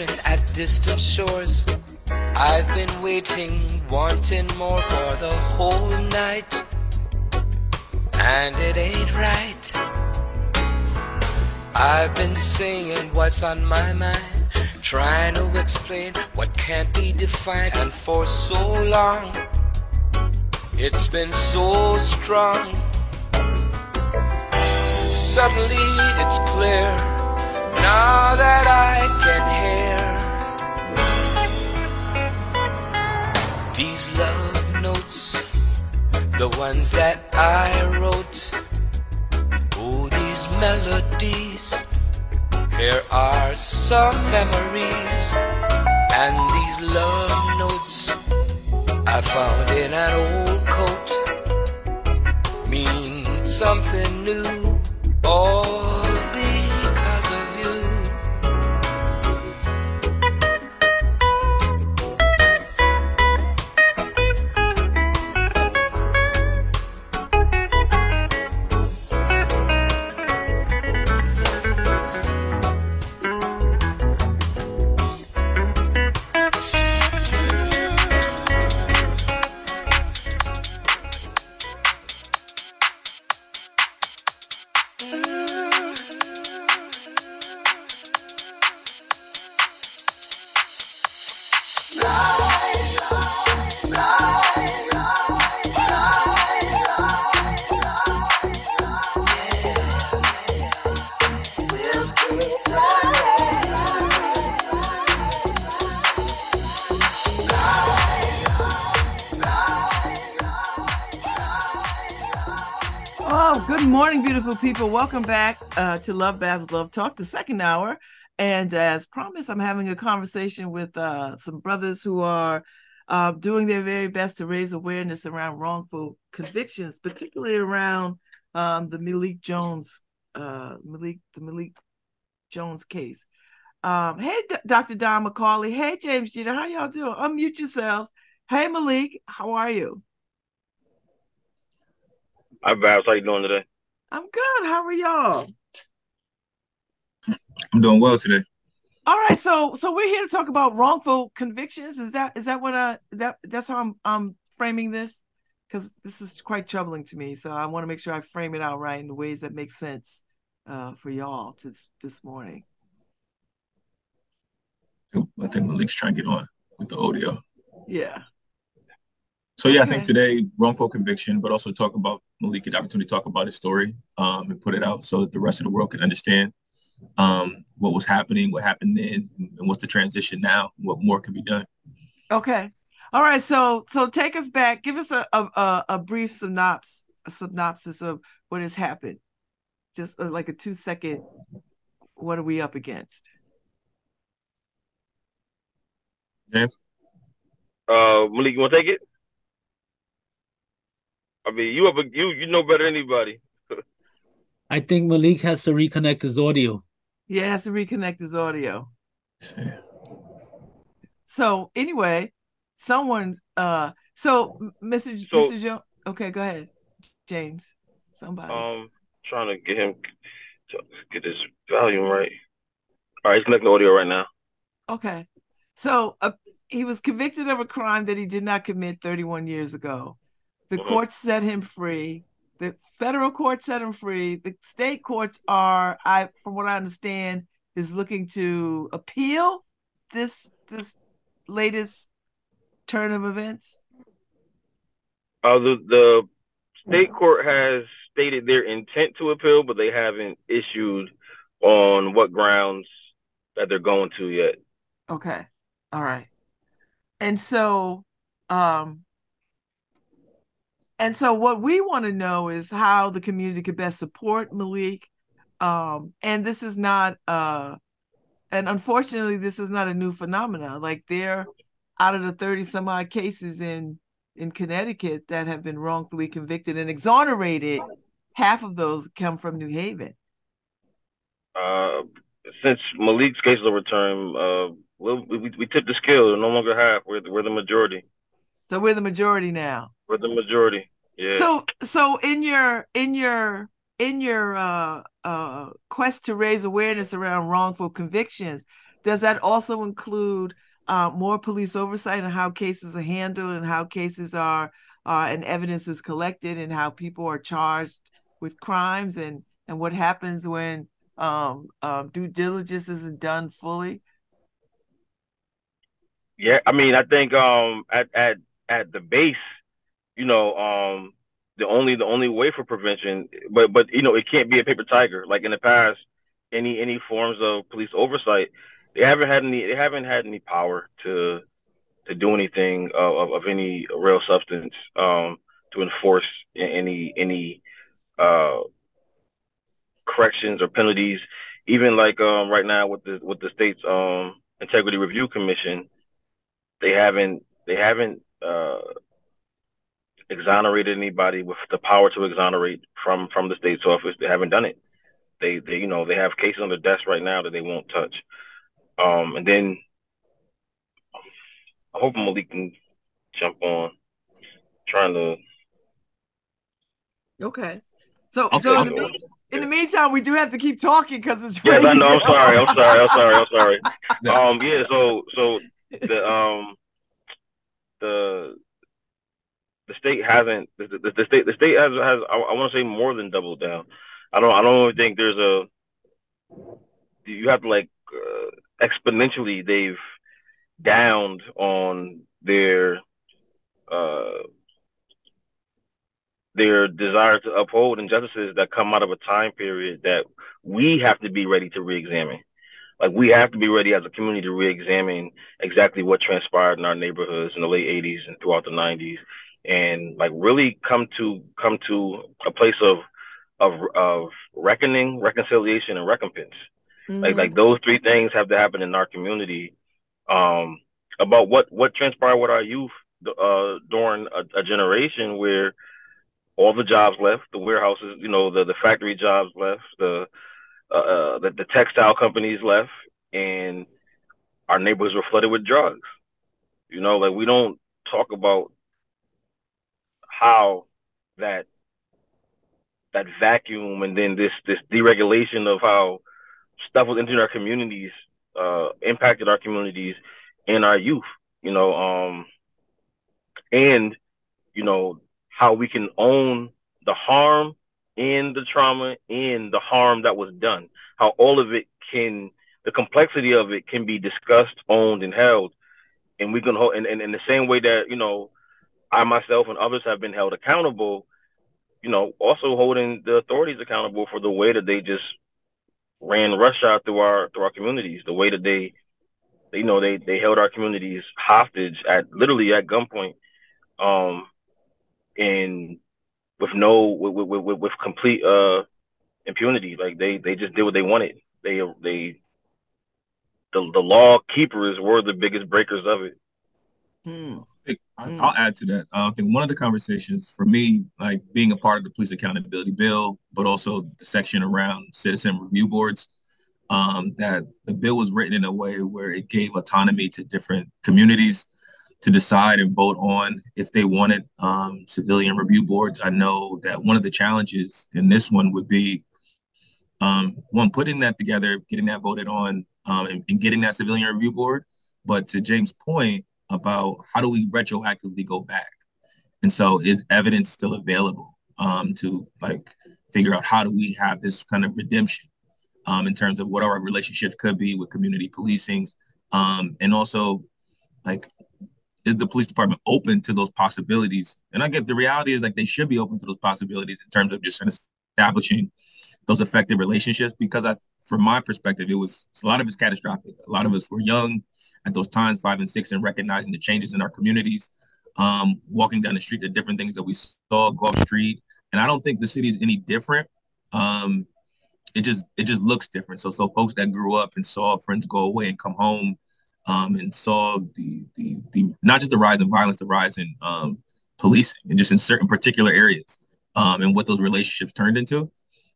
at distant shores. I've been waiting, wanting more for the whole night. And it ain't right. I've been saying what's on my mind, trying to explain what can't be defined. And for so long, it's been so strong. Suddenly it's clear now that I can hear these love notes, the ones that I wrote. Oh, these melodies. Here are some memories and these love notes I found in an old coat mean something new. All Welcome back uh, to Love Babz Love Talk, the second hour. And as promised, I'm having a conversation with uh, some brothers who are uh, doing their very best to raise awareness around wrongful convictions, particularly around um, the Malik Jones, uh, Malik, the Malik Jones case. Um, hey, D- Dr. Don McCauley. Hey, James Jeter. How y'all doing? Unmute yourselves. Hey, Malik. How are you? Hi, Babz. How you doing today? I'm good. How are y'all? I'm doing well today. All right, so so we're here to talk about wrongful convictions. Is that is that what I that that's how I'm I'm framing this? Because this is quite troubling to me. So I want to make sure I frame it out right in the ways that make sense uh, for y'all to this, this morning. I think Malik's trying to get on with the audio. Yeah. So yeah, I Okay. think today wrongful conviction, but also talk about Malik get the opportunity to talk about his story um, and put it out so that the rest of the world can understand um, what was happening, what happened then, and what's the transition now, what more can be done. Okay. All right. So so take us back. Give us a a, a, a brief synopsis a synopsis of what has happened. Just uh, like a two second. What are we up against? James? Uh, Malik, you want to take it? I mean, you up? You you know better than anybody. I think Malik has to reconnect his audio. Yeah, it has to reconnect his audio. See. So anyway, someone uh so Mr. So- Mr. Jones okay, go ahead. James. Somebody. Um, trying to get him to get his volume right. All right, he's connecting the audio right now. okay. So uh, he was convicted of a crime that he did not commit 31 years ago. The Mhm. courts set him free. The federal court set him free. The state courts are I from what I understand is looking to appeal this this latest turn of events. Uh, the the state court has stated their intent to appeal, but they haven't issued on what grounds that they're going to yet. Okay. All right. And so um and so what we want to know is how the community could best support Malik. Um and this is not uh and unfortunately this is not a new phenomenon. Like there out of the 30 some odd cases in in Connecticut that have been wrongfully convicted and exonerated, half of those come from New Haven. Uh, since Malik's case is overturned, uh, we'll, we we tipped the scale. No longer half. We're we're the majority. So we're the majority now. We're the majority. Yeah. So so in your in your in your uh, uh, quest to raise awareness around wrongful convictions, does that also include uh, more police oversight on how cases are handled and how cases are uh, and evidence is collected and how people are charged with crimes and and what happens when um, um, due diligence isn't done fully? Yeah, I mean, I think um, at at at the base, you know, um, the only the only way for prevention, but but you know, it can't be a paper tiger. Like in the past, any any forms of police oversight, they haven't had any they haven't had any power to to do anything of, of any real substance um, to enforce any any uh, corrections or penalties. Even like um, right now with the with the state's um, integrity review commission, they haven't they haven't uh, exonerated anybody with the power to exonerate from from the state's office. They haven't done it. They they you know they have cases on the desk right now that they won't touch. Um, and then I hope Malik can jump on. trying to. Okay. So, so in, the, in the meantime, we do have to keep talking because it's. Yes, I know. I'm sorry. I'm sorry. I'm sorry. I'm sorry. um. Yeah. So. So the um. The. The state hasn't. The, the, the state. The state has has. I, I want to say more than doubled down. I don't. I don't think there's a. You have to like uh, exponentially. They've downed on their uh, their desire to uphold injustices that come out of a time period that we have to be ready to re-examine. Like we have to be ready as a community to re-examine exactly what transpired in our neighborhoods in the late 80s and throughout the 90s, and like really come to come to a place of of of reckoning, reconciliation, and recompense. Mm-hmm. Like like those three things have to happen in our community um, about what what transpired with our youth uh, during a, a, generation where all the jobs left, the warehouses, you know, the the factory jobs left, the uh, uh, the, the textile companies left, and our neighborhoods were flooded with drugs. You know, like we don't talk about how that that vacuum and then this this deregulation of how stuff was entering our communities uh, impacted our communities and our youth, you know, um, and you know how we can own the harm and the trauma and the harm that was done. How all of it can, the complexity of it can be discussed, owned, and held, and we can hold. And, and in the same way that you know, I myself and others have been held accountable, you know, also holding the authorities accountable for the way that they just ran roughshod through our through our communities, the way that they, you know, they they held our communities hostage at literally at gunpoint, um, and with no with with, with, with complete uh impunity. Like they they just did what they wanted. They they the the law keepers were the biggest breakers of it. Hmm. I'll add to that. I think one of the conversations for me, like being a part of the police accountability bill, but also the section around citizen review boards, um, that the bill was written in a way where it gave autonomy to different communities to decide and vote on if they wanted um, civilian review boards. I know that one of the challenges in this one would be um, one putting that together, getting that voted on, um, and, and getting that civilian review board. But to James' point, about how do we retroactively go back? And so is evidence still available um, to like figure out how do we have this kind of redemption um, in terms of what our relationships could be with community policings um, and also like is the police department open to those possibilities? And i get the reality is like they should be open to those possibilities in terms of just establishing those effective relationships because i from my perspective it was a lot of it's catastrophic. A lot of us were young at those times, five and six, and recognizing the changes in our communities. Um, walking down the street, the different things that we saw, Goffe Street, and I don't think the city is any different. Um, it just it just looks different. So so folks that grew up and saw friends go away and come home, um, and saw the, the the not just the rise in violence, the rise in um, policing, and just in certain particular areas, um, and what those relationships turned into.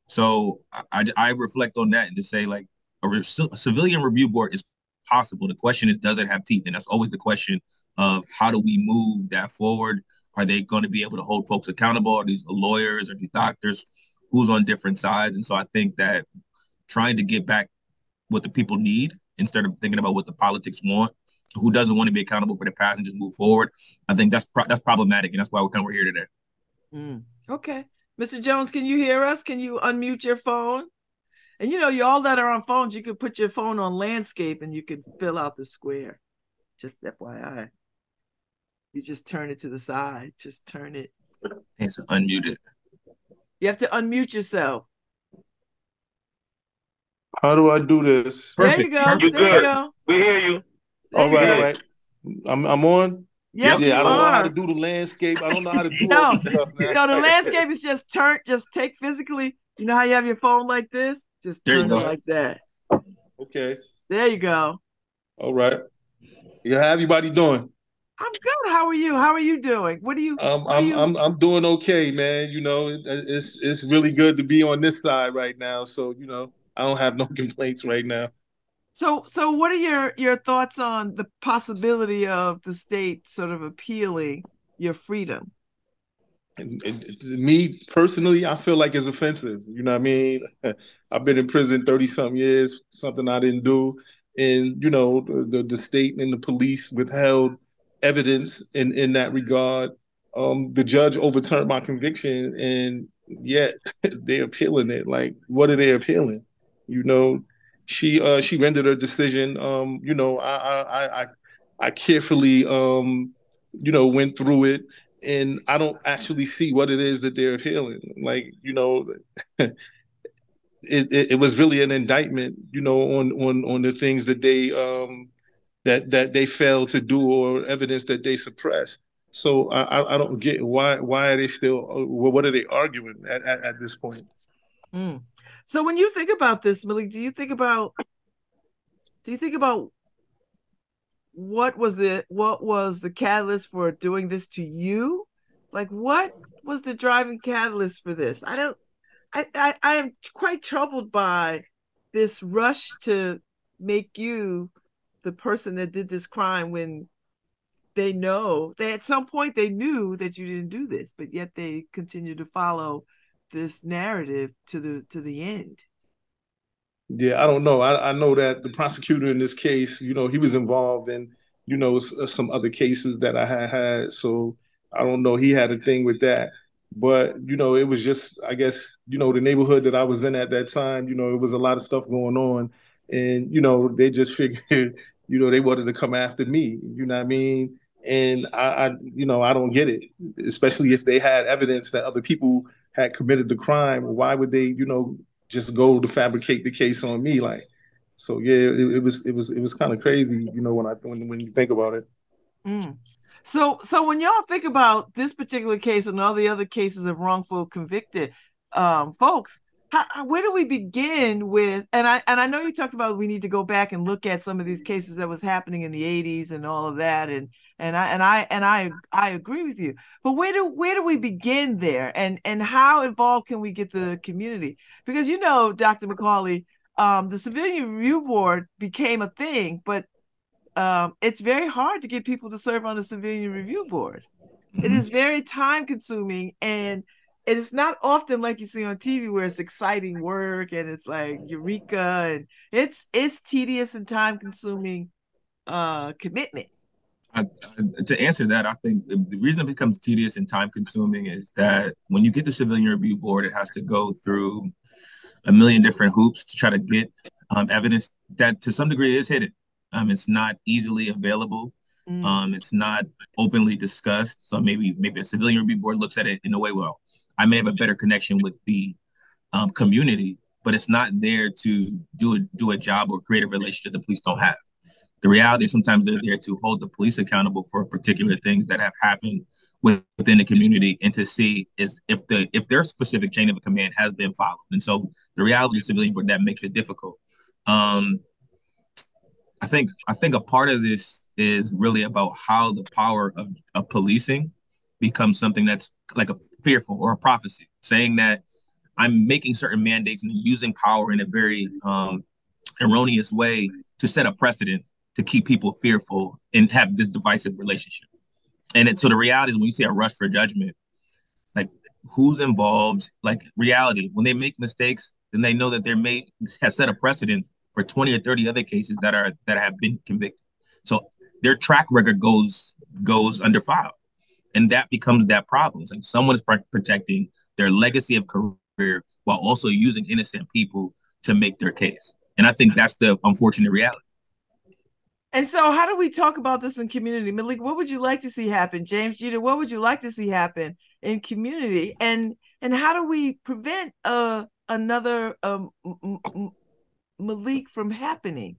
So I, I reflect on that and to say like a, re- a civilian review board is possible. The question is, does it have teeth? And that's always the question of how do we move that forward? Are they going to be able to hold folks accountable? Are these lawyers or these doctors who's on different sides. And so I think that trying to get back what the people need instead of thinking about what the politics want, who doesn't want to be accountable for the past and just move forward, I think that's pro- that's problematic, and that's why we're kind of here today. Mm. Okay, Mr. Jones, can you hear us? Can you unmute your phone? And you know, you all that are on phones, you could put your phone on landscape and you could fill out the square. Just FYI. You just turn it to the side. Just turn it. It's unmuted. You have to unmute yourself. How do I do this? There you go. You're there you good. go. We hear you. There All you right, go. all right. I'm I'm on. Yes, yeah, you I don't know how to do the landscape. I don't know how to do No, all this stuff, man. You know, the landscape is just turn, just take physically. You know how you have your phone like this? Just There you turn it like that. Okay. There you go. All right. Yeah, how everybody doing? I'm good. How are you? How are you doing? What do you? Um, are I'm you- I'm I'm doing okay, man. You know, it, it's it's really good to be on this side right now. So you know, I don't have no complaints right now. So, so what are your your thoughts on the possibility of the state sort of appealing your freedom? And, and me personally, I feel like it's offensive. You know what I mean? I've been in prison 30 something years, something I didn't do. And, you know, the, the state and the police withheld evidence in, in that regard. Um, the judge overturned my conviction and yet they're appealing it. Like, what are they appealing? You know, she uh she rendered her decision. Um, you know, I I I, I carefully um, you know, went through it and I don't actually see what it is that they're appealing. Like, you know, it, it, it was really an indictment, you know, on on on the things that they um that that they failed to do or evidence that they suppressed. So I I- don't get why why are they still uh, what are they arguing at, at, at this point? Mm. So, when you think about this, Malik, do you think about do you think about what was it? What was the catalyst for doing this to you? Like, what was the driving catalyst for this? I don't. I I, I am quite troubled by this rush to make you the person that did this crime when they know they at some point they knew that you didn't do this, but yet they continue to follow this narrative to the to the end. Yeah, I don't know. I, I know that the prosecutor in this case, you know, he was involved in, you know, uh, some other cases that I had had. So I don't know. He had a thing with that. But, you know, it was just, I guess, you know, the neighborhood that I was in at that time, you know, it was a lot of stuff going on. And, you know, they just figured, you know, they wanted to come after me. You know what I mean? And I, I you know, I don't get it, especially if they had evidence that other people had committed the crime. Why would they, you know, just go to fabricate the case on me like so yeah it, it was it was it was kind of crazy you know when i when, when you think about it Mm. So so when y'all think about this particular case and all the other cases of wrongful convicted um folks, how, where do we begin with and I and I know you talked about we need to go back and look at some of these cases that was happening in the 80s and all of that and and I and I and I I agree with you. But where do where do we begin there and and how involved can we get the community? Because you know, Dr. McCauley, um the civilian review board became a thing, but um, it's very hard to get people to serve on the civilian review board. It Mhm. is very time consuming and it is not often like you see on TV where it's exciting work and it's like eureka and it's it's tedious and time consuming uh commitment. I, I- to answer that, I think the, the reason it becomes tedious and time consuming is that when you get the civilian review board, it has to go through a million different hoops to try to get um, evidence that to some degree is hidden. Um, it's not easily available. Mm. Um, it's not openly discussed. So maybe maybe a civilian review board looks at it in a way, well, I may have a better connection with the um, community, but it's not there to do a do a job or create a relationship the police don't have. The reality is sometimes they're there to hold the police accountable for particular things that have happened within the community and to see is if the if their specific chain of command has been followed. And so the reality of civilian that makes it difficult. Um, I think I think a part of this is really about how the power of, of policing becomes something that's like a fearful or a prophecy, saying that I'm making certain mandates and using power in a very um, erroneous way to set a precedent to keep people fearful and have this divisive relationship. And it, so the reality is when you see a rush for judgment, like who's involved, like reality. When they make mistakes, then they know that they're made has set a precedent for 20 or 30 other cases that are that have been convicted. So their track record goes goes under file. And that becomes that problem. Like someone is protecting their legacy of career while also using innocent people to make their case. And I think that's the unfortunate reality. And so, how do we talk about this in community? Malik, what would you like to see happen? James Jeter, what would you like to see happen in community? And and how do we prevent uh, another um, Malik from happening?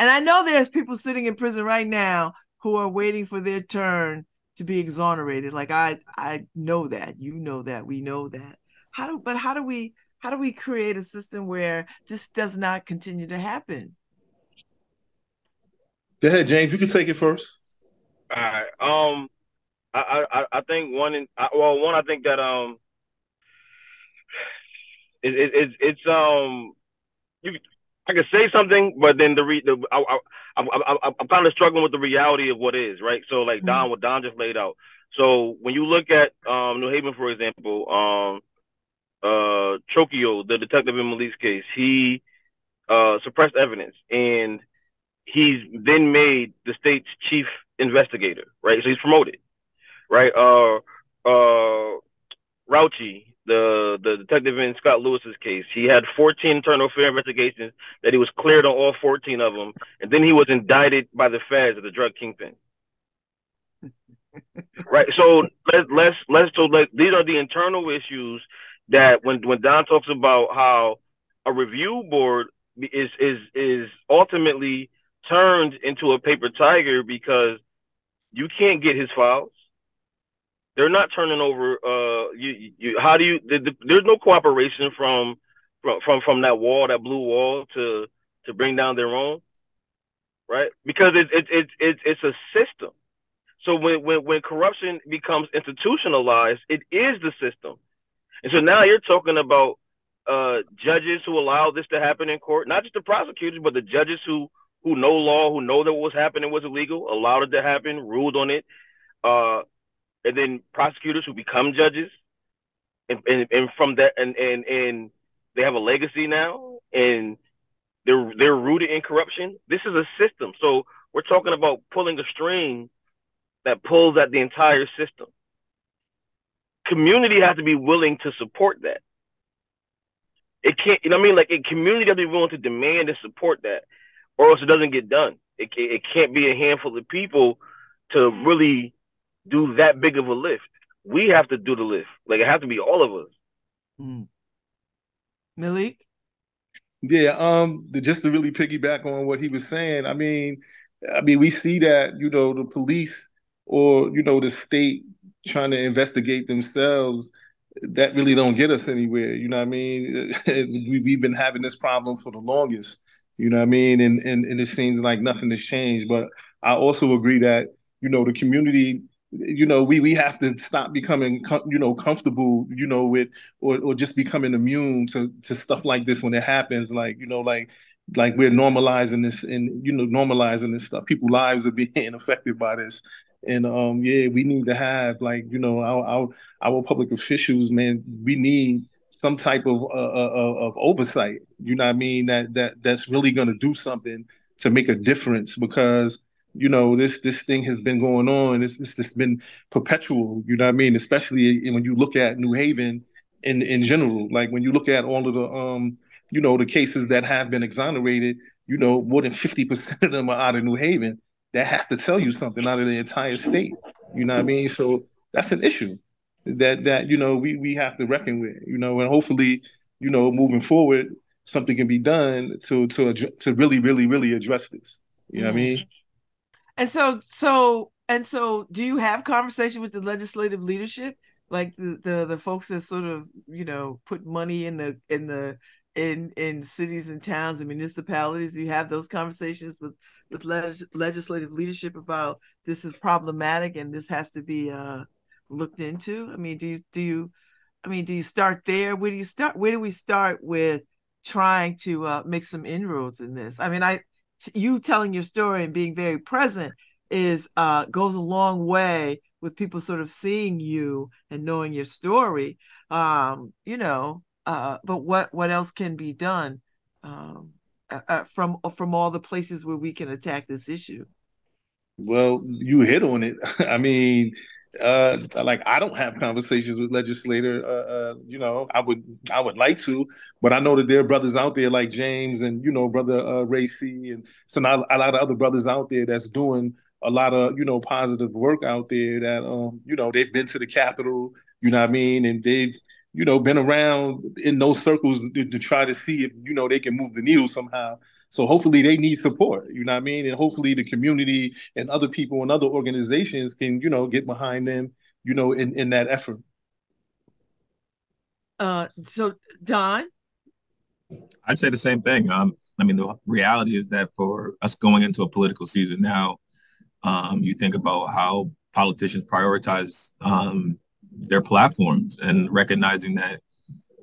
And I know there's people sitting in prison right now who are waiting for their turn to be exonerated. Like I, I know that you know that we know that. How do but how do we how do we create a system where this does not continue to happen? Go ahead, James. You can take it first. All right. Um, I I I think one in well one I think that um it, it, it it's um you I can say something, but then the re the I, I, I, I, I'm kind of struggling with the reality of what is right. So like Don, mm-hmm. what Don just laid out. So when you look at um, New Haven, for example, um, uh, Trocchio, the detective in Malik's case, he uh, suppressed evidence, and he's then made the state's chief investigator, right? So he's promoted, right? Uh, uh, Raucci, the the detective in Scott Lewis's case, he had 14 internal affair investigations that he was cleared on all 14 of them, and then he was indicted by the feds as a drug kingpin. right. So let's let's let's so like these are the internal issues that when when Don talks about how a review board is is is ultimately turned into a paper tiger because you can't get his files. They're not turning over. Uh, you, you how do you? The, the, there's no cooperation from from from from that wall, that blue wall, to to bring down their own, right? Because it's it's it's it's it's a system. So when when when corruption becomes institutionalized, it is the system. And so now you're talking about uh, judges who allow this to happen in court, not just the prosecutors, but the judges who who know law, who know that what was happening was illegal, allowed it to happen, ruled on it, uh, and then prosecutors who become judges, and, and, and from that, and, and and they have a legacy now, and they're they're rooted in corruption. This is a system, so we're talking about pulling a string that pulls at the entire system. Community has to be willing to support that. It can't, you know what I mean? Like, a community has to be willing to demand and support that or else it doesn't get done. It, it can't be a handful of people to really do that big of a lift. We have to do the lift. Like it has to be all of us. Mm. Malik? Yeah, um, just to really piggyback on what he was saying, I mean, I mean, we see that, you know, the police or, you know, the state trying to investigate themselves that really don't get us anywhere. You know what I mean? we, have been having this problem for the longest. You know what I mean? And, and and it seems like nothing has changed. But I also agree that you know the community. You know, we we have to stop becoming you know comfortable. You know, with or or just becoming immune to to stuff like this when it happens. Like you know, like like we're normalizing this and you know normalizing this stuff. People's lives are being affected by this. And um, yeah, we need to have like you know our our, our public officials, man. We need some type of uh, uh, uh, of oversight. You know what I mean? That that that's really going to do something to make a difference because you know this this thing has been going on. It's it's, it's been perpetual. You know what I mean? Especially when you look at New Haven in in general. Like when you look at all of the um you know the cases that have been exonerated. You know more than fifty percent of them are out of New Haven that has to tell you something out of the entire state. You know what I mean? So that's an issue that that you know we we have to reckon with. You know, and hopefully, you know, moving forward, something can be done to to to really really really address this. You know what I mean? And so so and so, do you have conversation with the legislative leadership, like the the the folks that sort of you know put money in the in the in in cities and towns and municipalities? Do you have those conversations with with leg- legislative leadership about this is problematic and this has to be uh, looked into? I mean, do you do you I mean, do you start there? Where do you start? Where do we start with trying to uh, make some inroads in this? I mean, I you telling your story and being very present is uh, goes a long way with people sort of seeing you and knowing your story. Um, you know, uh, but what what else can be done um, uh, from from all the places where we can attack this issue? Well, you hit on it. I mean, uh like i don't have conversations with legislators uh, uh, you know i would i would like to but i know that there are brothers out there like james and you know brother uh racy and so not a lot of other brothers out there that's doing a lot of you know positive work out there that um you know they've been to the capitol you know what i mean? And they've you know been around in those circles to, to try to see if you know they can move the needle somehow so hopefully they need support, you know what I mean? And hopefully the community and other people and other organizations can, you know, get behind them, you know, in, in that effort. Uh, so Don? I'd say the same thing. Um, I mean, the reality is that for us going into a political season now, um, you think about how politicians prioritize um, their platforms and recognizing that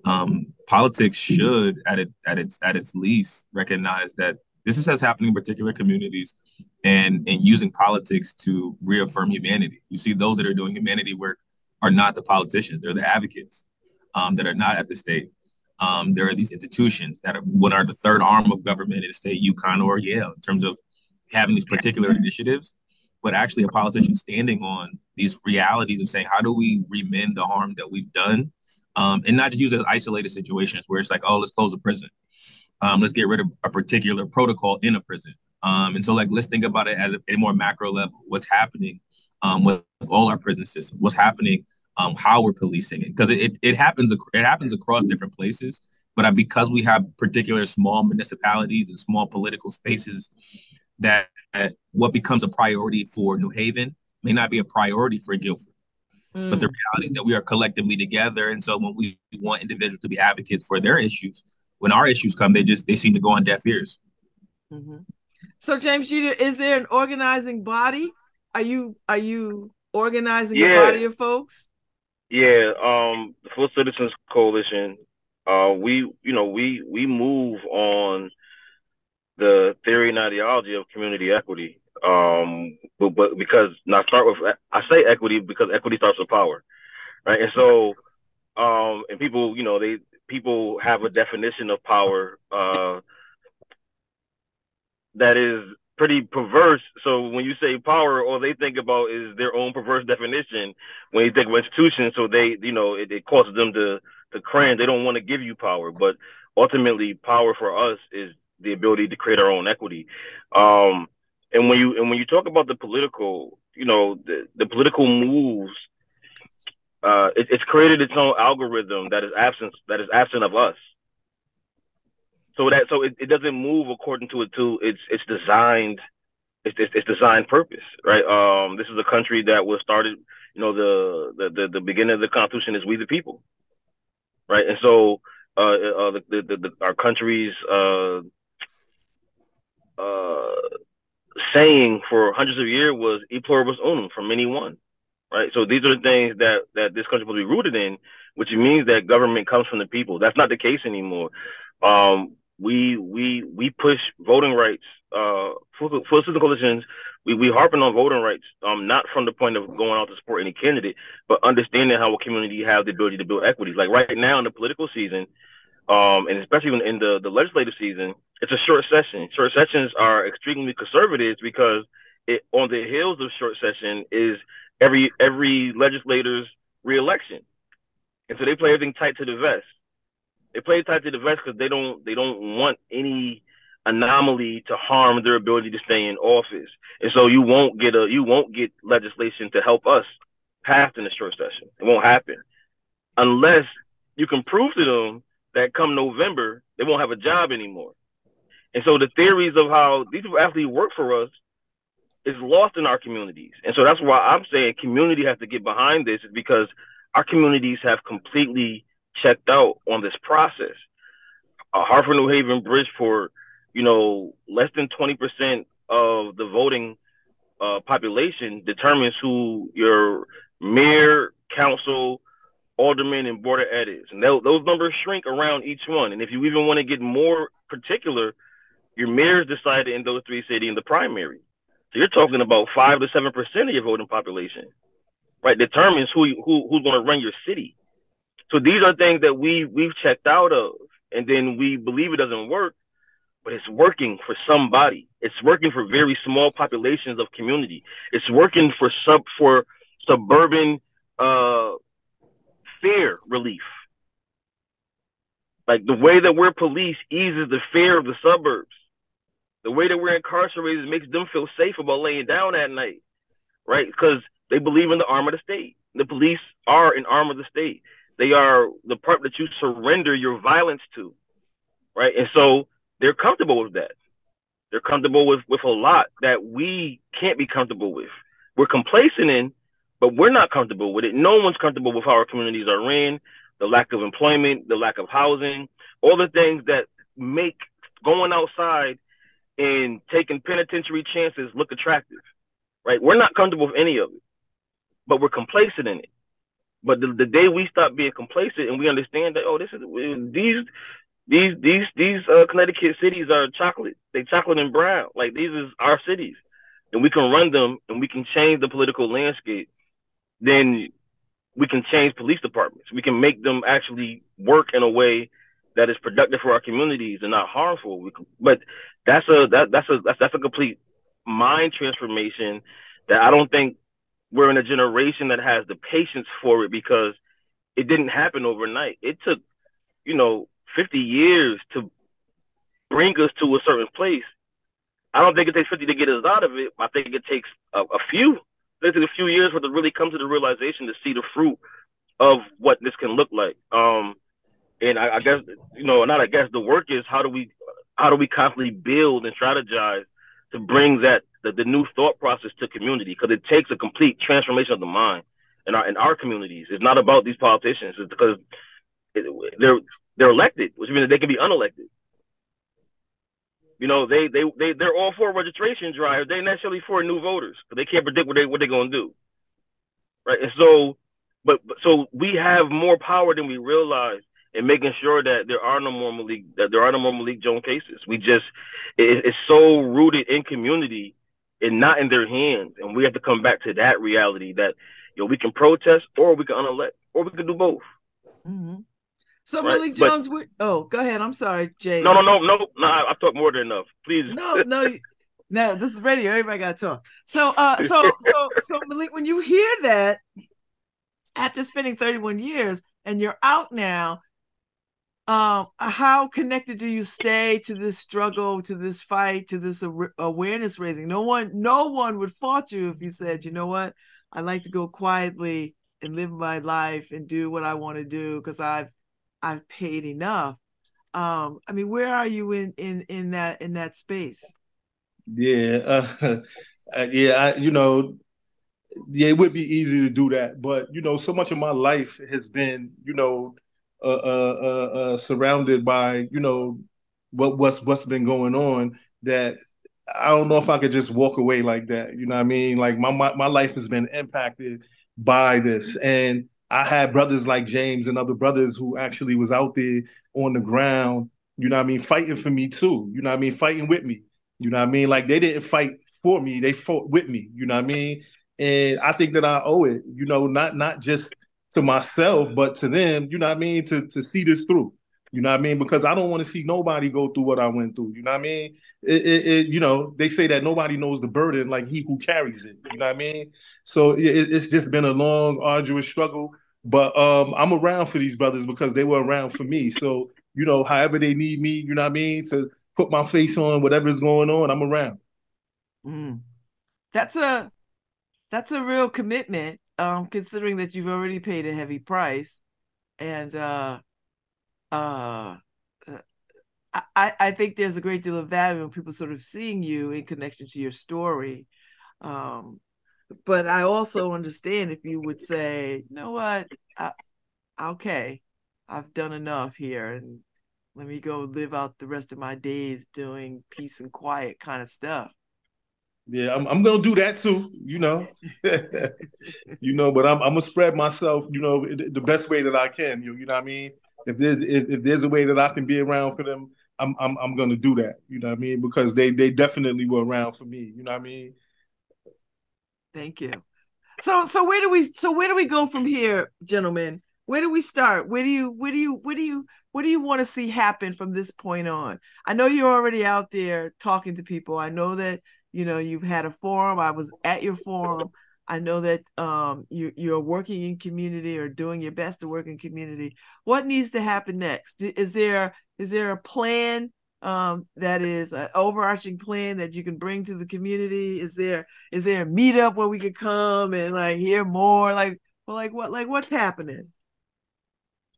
um, politics should, at it at its at its least, recognize that this is happening in particular communities, and and using politics to reaffirm humanity. You see, those that are doing humanity work are not the politicians; they're the advocates um, that are not at the state. Um, there are these institutions that are what are the third arm of government in the state, UConn or Yale, in terms of having these particular initiatives, but actually a politician standing on these realities and saying, how do we remend the harm that we've done um, and not to use it as isolated situations where it's like, oh, let's close a prison. Um, let's get rid of a particular protocol in a prison. Um, and so, like, let's think about it at a, a more macro level. What's happening um, with all our prison systems? What's happening? Um, how we're policing it? Because it, it, it happens it happens across different places. But because we have particular small municipalities and small political spaces, that, that what becomes a priority for New Haven may not be a priority for Guilford. Mm. But the mm. reality is that we are collectively together. And so when we want individuals to be advocates for their issues, when our issues come, they just they seem to go on deaf ears. Mm-hmm. So James Jeter, is there an organizing body? Are you are you organizing yeah. a body of folks? Yeah, um, the Full Citizens Coalition. Uh, we you know we we move on the theory and ideology of community equity. Um, but, but because now start with I say equity because equity starts with power, right? And so, um, and people, you know, they people have a definition of power uh, that is pretty perverse. So when you say power, all they think about is their own perverse definition. When you think of institutions, so they, you know, it, it causes them to to cringe. They don't want to give you power, but ultimately, power for us is the ability to create our own equity. Um, and when you and when you talk about the political, you know, the, the political moves, uh, it, it's created its own algorithm that is absent that is absent of us. So that so it, it doesn't move according to it to its it's designed it's, it's, it's designed purpose, right? Um, this is a country that was started, you know, the, the the the beginning of the Constitution is we the people, right? And so uh, uh the, the, the, our country's uh, uh, saying for hundreds of years was "e pluribus unum" from many one, right? So these are the things that that this country will be rooted in, which means that government comes from the people. That's not the case anymore. Um, we we we push voting rights, uh, for, for citizen coalitions. We we harping on voting rights, um, not from the point of going out to support any candidate, but understanding how a community have the ability to build equity. Like right now in the political season, um, and especially in, the the legislative season, it's a short session. Short sessions are extremely conservative because it on the heels of short session is every every legislator's reelection, and so they play everything tight to the vest. They play tight to the vest because they don't they don't want any anomaly to harm their ability to stay in office, and so you won't get a you won't get legislation to help us pass in the short session. It won't happen unless you can prove to them that come November they won't have a job anymore. And so the theories of how these people actually work for us is lost in our communities. And so that's why I'm saying community has to get behind this is because our communities have completely checked out on this process. Uh, Hartford, New Haven, Bridgeport, you know, less than 20% of the voting uh, population determines who your mayor, council, alderman, and board of ed. And those numbers shrink around each one. And if you even want to get more particular, your mayors decided in those three cities in the primary. So you're talking about five to seven percent of your voting population. right, determines who who who's going to run your city. So these are things that we we've checked out of, and then we believe it doesn't work, but it's working for somebody. It's working for very small populations of community. It's working for sub for suburban uh, fear relief. Like the way that we're policed eases the fear of the suburbs. The way that we're incarcerated makes them feel safe about laying down at night, right? Because they believe in the arm of the state. The police are an arm of the state. They are the part that you surrender your violence to, right? And so they're comfortable with that. They're comfortable with with a lot that we can't be comfortable with. We're complacent in, but we're not comfortable with it. No one's comfortable with how our communities are ran, the lack of employment, the lack of housing, all the things that make going outside and taking penitentiary chances look attractive, right? We're not comfortable with any of it, but we're complacent in it. But the, the day we stop being complacent and we understand that, oh, this is these these these these uh, Connecticut cities are chocolate. They chocolate and brown. Like these is our cities, and we can run them and we can change the political landscape. Then we can change police departments. We can make them actually work in a way that is productive for our communities and not harmful. We, but that's a that, that's a that's, that's a complete mind transformation that I don't think we're in a generation that has the patience for it because it didn't happen overnight. It took, you know, 50 years to bring us to a certain place. I don't think it takes 50 to get us out of it. I think it takes a, a few. It takes a few years for to really come to the realization to see the fruit of what this can look like. Um, and I, I guess you know, not I guess the work is how do we how do we constantly build and strategize to bring that the, the new thought process to community because it takes a complete transformation of the mind in our in our communities. It's not about these politicians. It's because it, they're they're elected, which means they can be unelected. You know, they they they they're all for registration drive. They're necessarily for new voters, but they can't predict what they what they're gonna do. Right, and so, but, but so we have more power than we realize in making sure that there are no more Malik that there are no more Malik Jones cases. We just it, it's so rooted in community and not in their hands, and we have to come back to that reality that you know we can protest or we can unelect or we can do both. Mm-hmm. So right? Malik Jones, but, oh, go ahead. I'm sorry, Jay. No, no, no, no, no. I, talked more than enough. Please. No, no, no. This is radio. Everybody got to talk. So, uh, so, so, so Malik, when you hear that after spending 31 years and you're out now, um, how connected do you stay to this struggle, to this fight, to this awareness raising? No one, no one would fault you if you said, you know what, I like to go quietly and live my life and do what I want to do because I've I've paid enough. Um, I mean, where are you in in in that in that space? Yeah, uh, yeah, I, you know, yeah, it would be easy to do that, but you know, so much of my life has been, you know, uh, uh, uh, uh surrounded by, you know, what what's what's been going on that I don't know if I could just walk away like that. You know what I mean? Like my my, my life has been impacted by this, and I had brothers like James and other brothers who actually was out there on the ground, you know what I mean, fighting for me too. You know what I mean, fighting with me. You know what I mean? Like they didn't fight for me, they fought with me, you know what I mean? And I think that I owe it, you know, not not just to myself, but to them, you know what I mean, to to see this through. You know what I mean? Because I don't want to see nobody go through what I went through. You know what I mean? It, it, it, you know, they say that nobody knows the burden like he who carries it. You know what I mean? So it, it's just been a long, arduous struggle. But um, I'm around for these brothers because they were around for me. So you know, however they need me, you know what I mean, to put my face on whatever's going on, I'm around. Mm. That's a that's a real commitment, um, considering that you've already paid a heavy price, and uh, uh, I, I think there's a great deal of value in people sort of seeing you in connection to your story. Um, but I also understand if you would say, you know what, I, okay, I've done enough here, and let me go live out the rest of my days doing peace and quiet kind of stuff. Yeah, I'm, I'm gonna do that too. You know, you know, but I'm I'm gonna spread myself. You know, the best way that I can. You, you know what I mean? If there's if, if there's a way that I can be around for them, I'm I'm I'm gonna do that. You know what I mean? Because they they definitely were around for me. You know what I mean? Thank you. So so where do we so where do we go from here, gentlemen? Where do we start? Where do you where do you where do you what do you want to see happen from this point on? I know you're already out there talking to people. I know that you know you've had a forum. I was at your forum. I know that um, you you're working in community or doing your best to work in community. What needs to happen next? Is there is there a plan um, that is an overarching plan that you can bring to the community? Is there is there a meetup where we could come and like hear more? Like, well, like what like what's happening?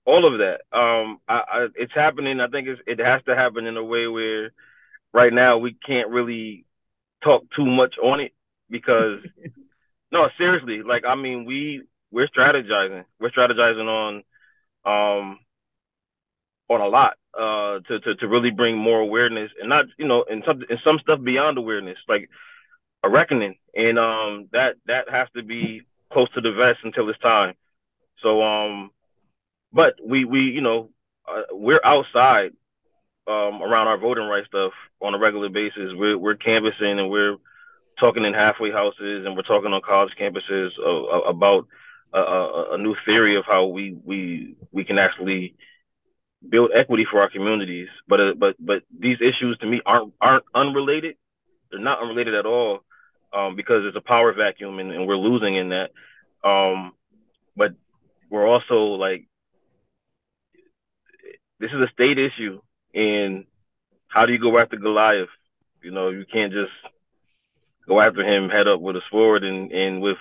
All of that. Um, I, I, it's happening. I think it's, it has to happen in a way where right now we can't really talk too much on it because no, seriously. Like I mean, we we're strategizing. We're strategizing on um on a lot uh to, to to really bring more awareness and not you know and some and some stuff beyond awareness like a reckoning and um that that has to be close to the vest until it's time so um but we we you know uh, we're outside um around our voting rights stuff on a regular basis we're we're canvassing and we're talking in halfway houses and we're talking on college campuses uh, about a, a, new theory of how we we we can actually build equity for our communities. But uh, but but these issues to me aren't aren't unrelated. They're not unrelated at all um, because it's a power vacuum and, and we're losing in that. Um, but we're also like this is a state issue, and how do you go after Goliath? You know, you can't just go after him head up with a sword and and with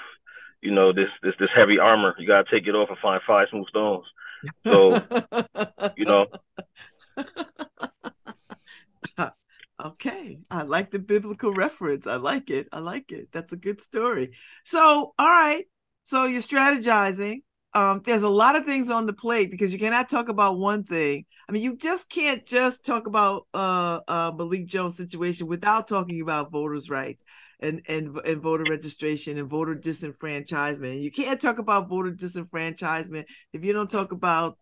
you know this this this heavy armor. You gotta take it off and find five smooth stones. So, you know. okay, I like the biblical reference. I like it. I like it. That's a good story. So, all right. So you're strategizing. Um, there's a lot of things on the plate because you cannot talk about one thing. I mean, you just can't just talk about uh, uh Malik Jones' situation without talking about voters' rights and and and voter registration and voter disenfranchisement. You can't talk about voter disenfranchisement if you don't talk about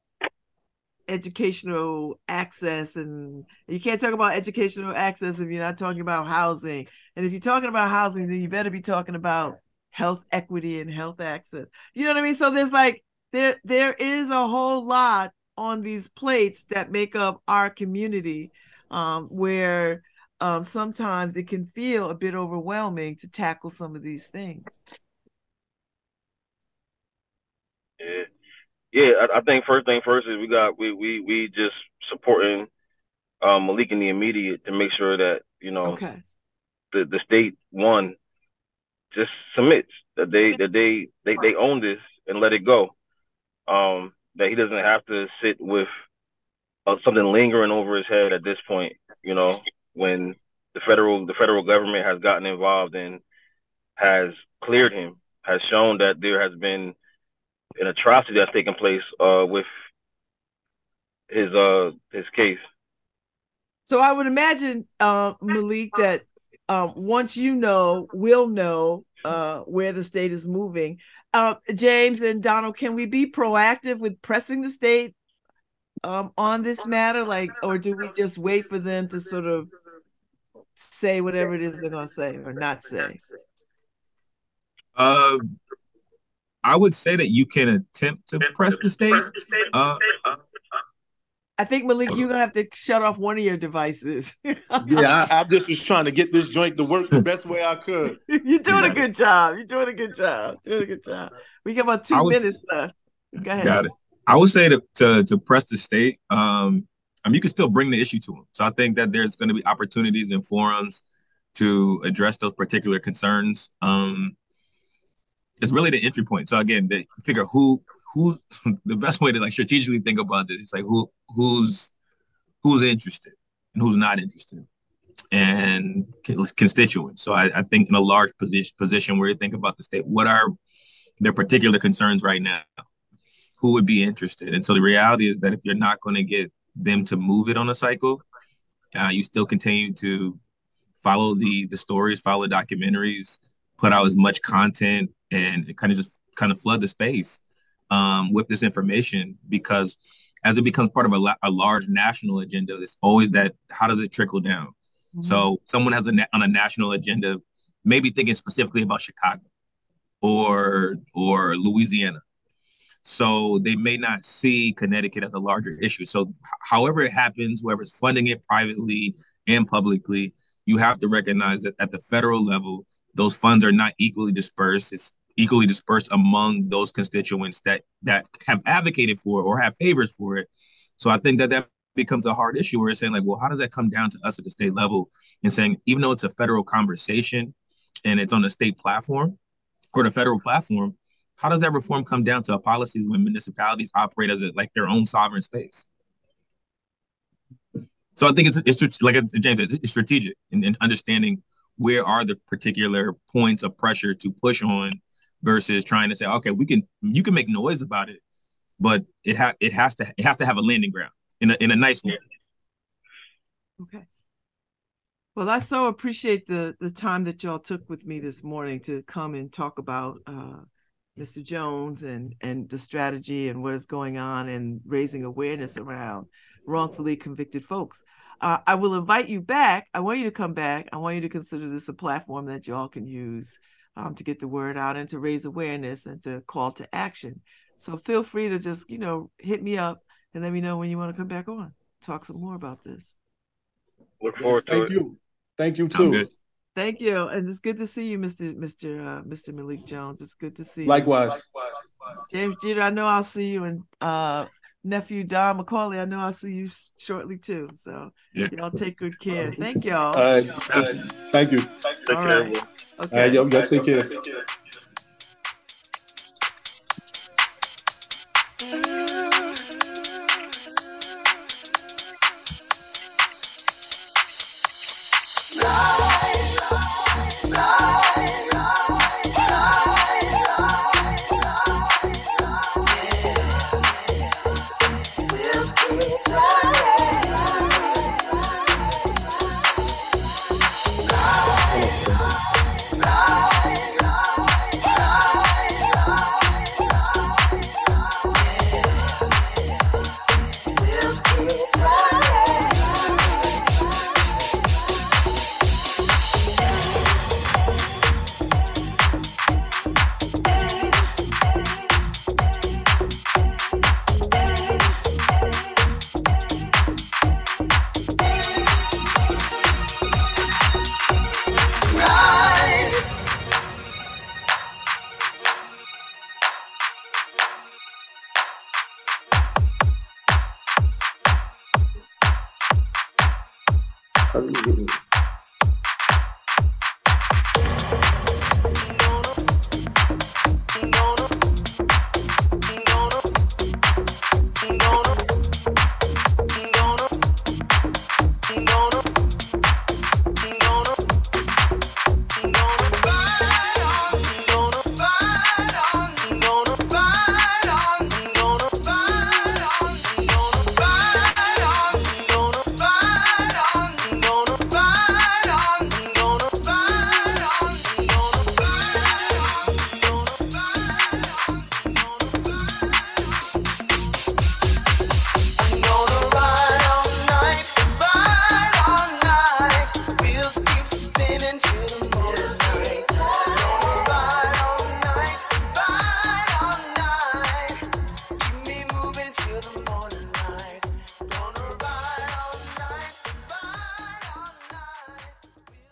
educational access and you can't talk about educational access if you're not talking about housing. And if you're talking about housing, then you better be talking about health equity and health access. You know what I mean? So there's like there there is a whole lot on these plates that make up our community um, where um, sometimes it can feel a bit overwhelming to tackle some of these things. Yeah, yeah. I, I think first thing first is we got we we we just supporting um, Malik in the immediate to make sure that you know okay. the the state one just submits that they that they they they own this and let it go. Um, that he doesn't have to sit with uh, something lingering over his head at this point. You know, when the federal the federal government has gotten involved and has cleared him, has shown that there has been an atrocity that's taken place uh, with his uh his case. So I would imagine, uh, Malik, that um, once you know, we'll know uh, where the state is moving. Uh, James and Donald, can we be proactive with pressing the state um, on this matter, like, or do we just wait for them to sort of say whatever it is they're going to say or not say? Uh, I would say that you can attempt to press the state. Uh, I think Malik, you're gonna have to shut off one of your devices. yeah, I, I, just was trying to get this joint to work the best way I could. You're doing a good job. You're doing a good job. Doing a good job. We got about two minutes left. Go ahead. Got it. I would say to to, to press the state. Um, Mean, you can still bring the issue to them. So I think that there's going to be opportunities and forums to address those particular concerns. Um, it's really the entry point. So again, they figure who who the best way to like strategically think about this is like who who's who's interested and who's not interested and constituents. So I, I think in a large position position where you think about the state, what are their particular concerns right now? Who would be interested? And so the reality is that if you're not going to get them to move it on a cycle. Uh, you still continue to follow the the stories, follow the documentaries, put out as much content, and kind of just kind of flood the space um, with this information because as it becomes part of a, a large national agenda, it's always that how does it trickle down? Mm-hmm. So someone has a on a national agenda, maybe thinking specifically about Chicago, or or Louisiana. So they may not see Connecticut as a larger issue. So however it happens, whoever's funding it privately and publicly, you have to recognize that at the federal level, those funds are not equally dispersed. It's equally dispersed among those constituents that that have advocated for it or have favors for it. So I think that that becomes a hard issue where it's saying like, well, how does that come down to us at the state level and saying even though it's a federal conversation and it's on the state platform or the federal platform, how does that reform come down to policies when municipalities operate as a, like their own sovereign space? So I think it's it's like James, it's strategic in, in understanding where are the particular points of pressure to push on versus trying to say, okay, we can you can make noise about it, but it ha- it has to it has to have a landing ground in a in a nice way. Okay. Well, I so appreciate the the time that y'all took with me this morning to come and talk about uh, Mr. Jones and and the strategy and what is going on and raising awareness around wrongfully convicted folks. Uh, I will invite you back. I want you to come back. I want you to consider this a platform that y'all can use um, to get the word out and to raise awareness and to call to action. So feel free to just, you know, hit me up and let me know when you want to come back on, talk some more about this. Look forward yes, thank to it. you. Thank you too. Thank you, and it's good to see you, Mr. Mr. Uh, Mr. Malik Jones. It's good to see Likewise. you. Likewise. James Jeter, I know I'll see you, and uh, nephew Don McCauley, I know I'll see you shortly too. So yeah. y'all take good care. Thank y'all. Uh, thank you. Take All care. Right. Okay. Uh, y'all, y'all take care. Take care.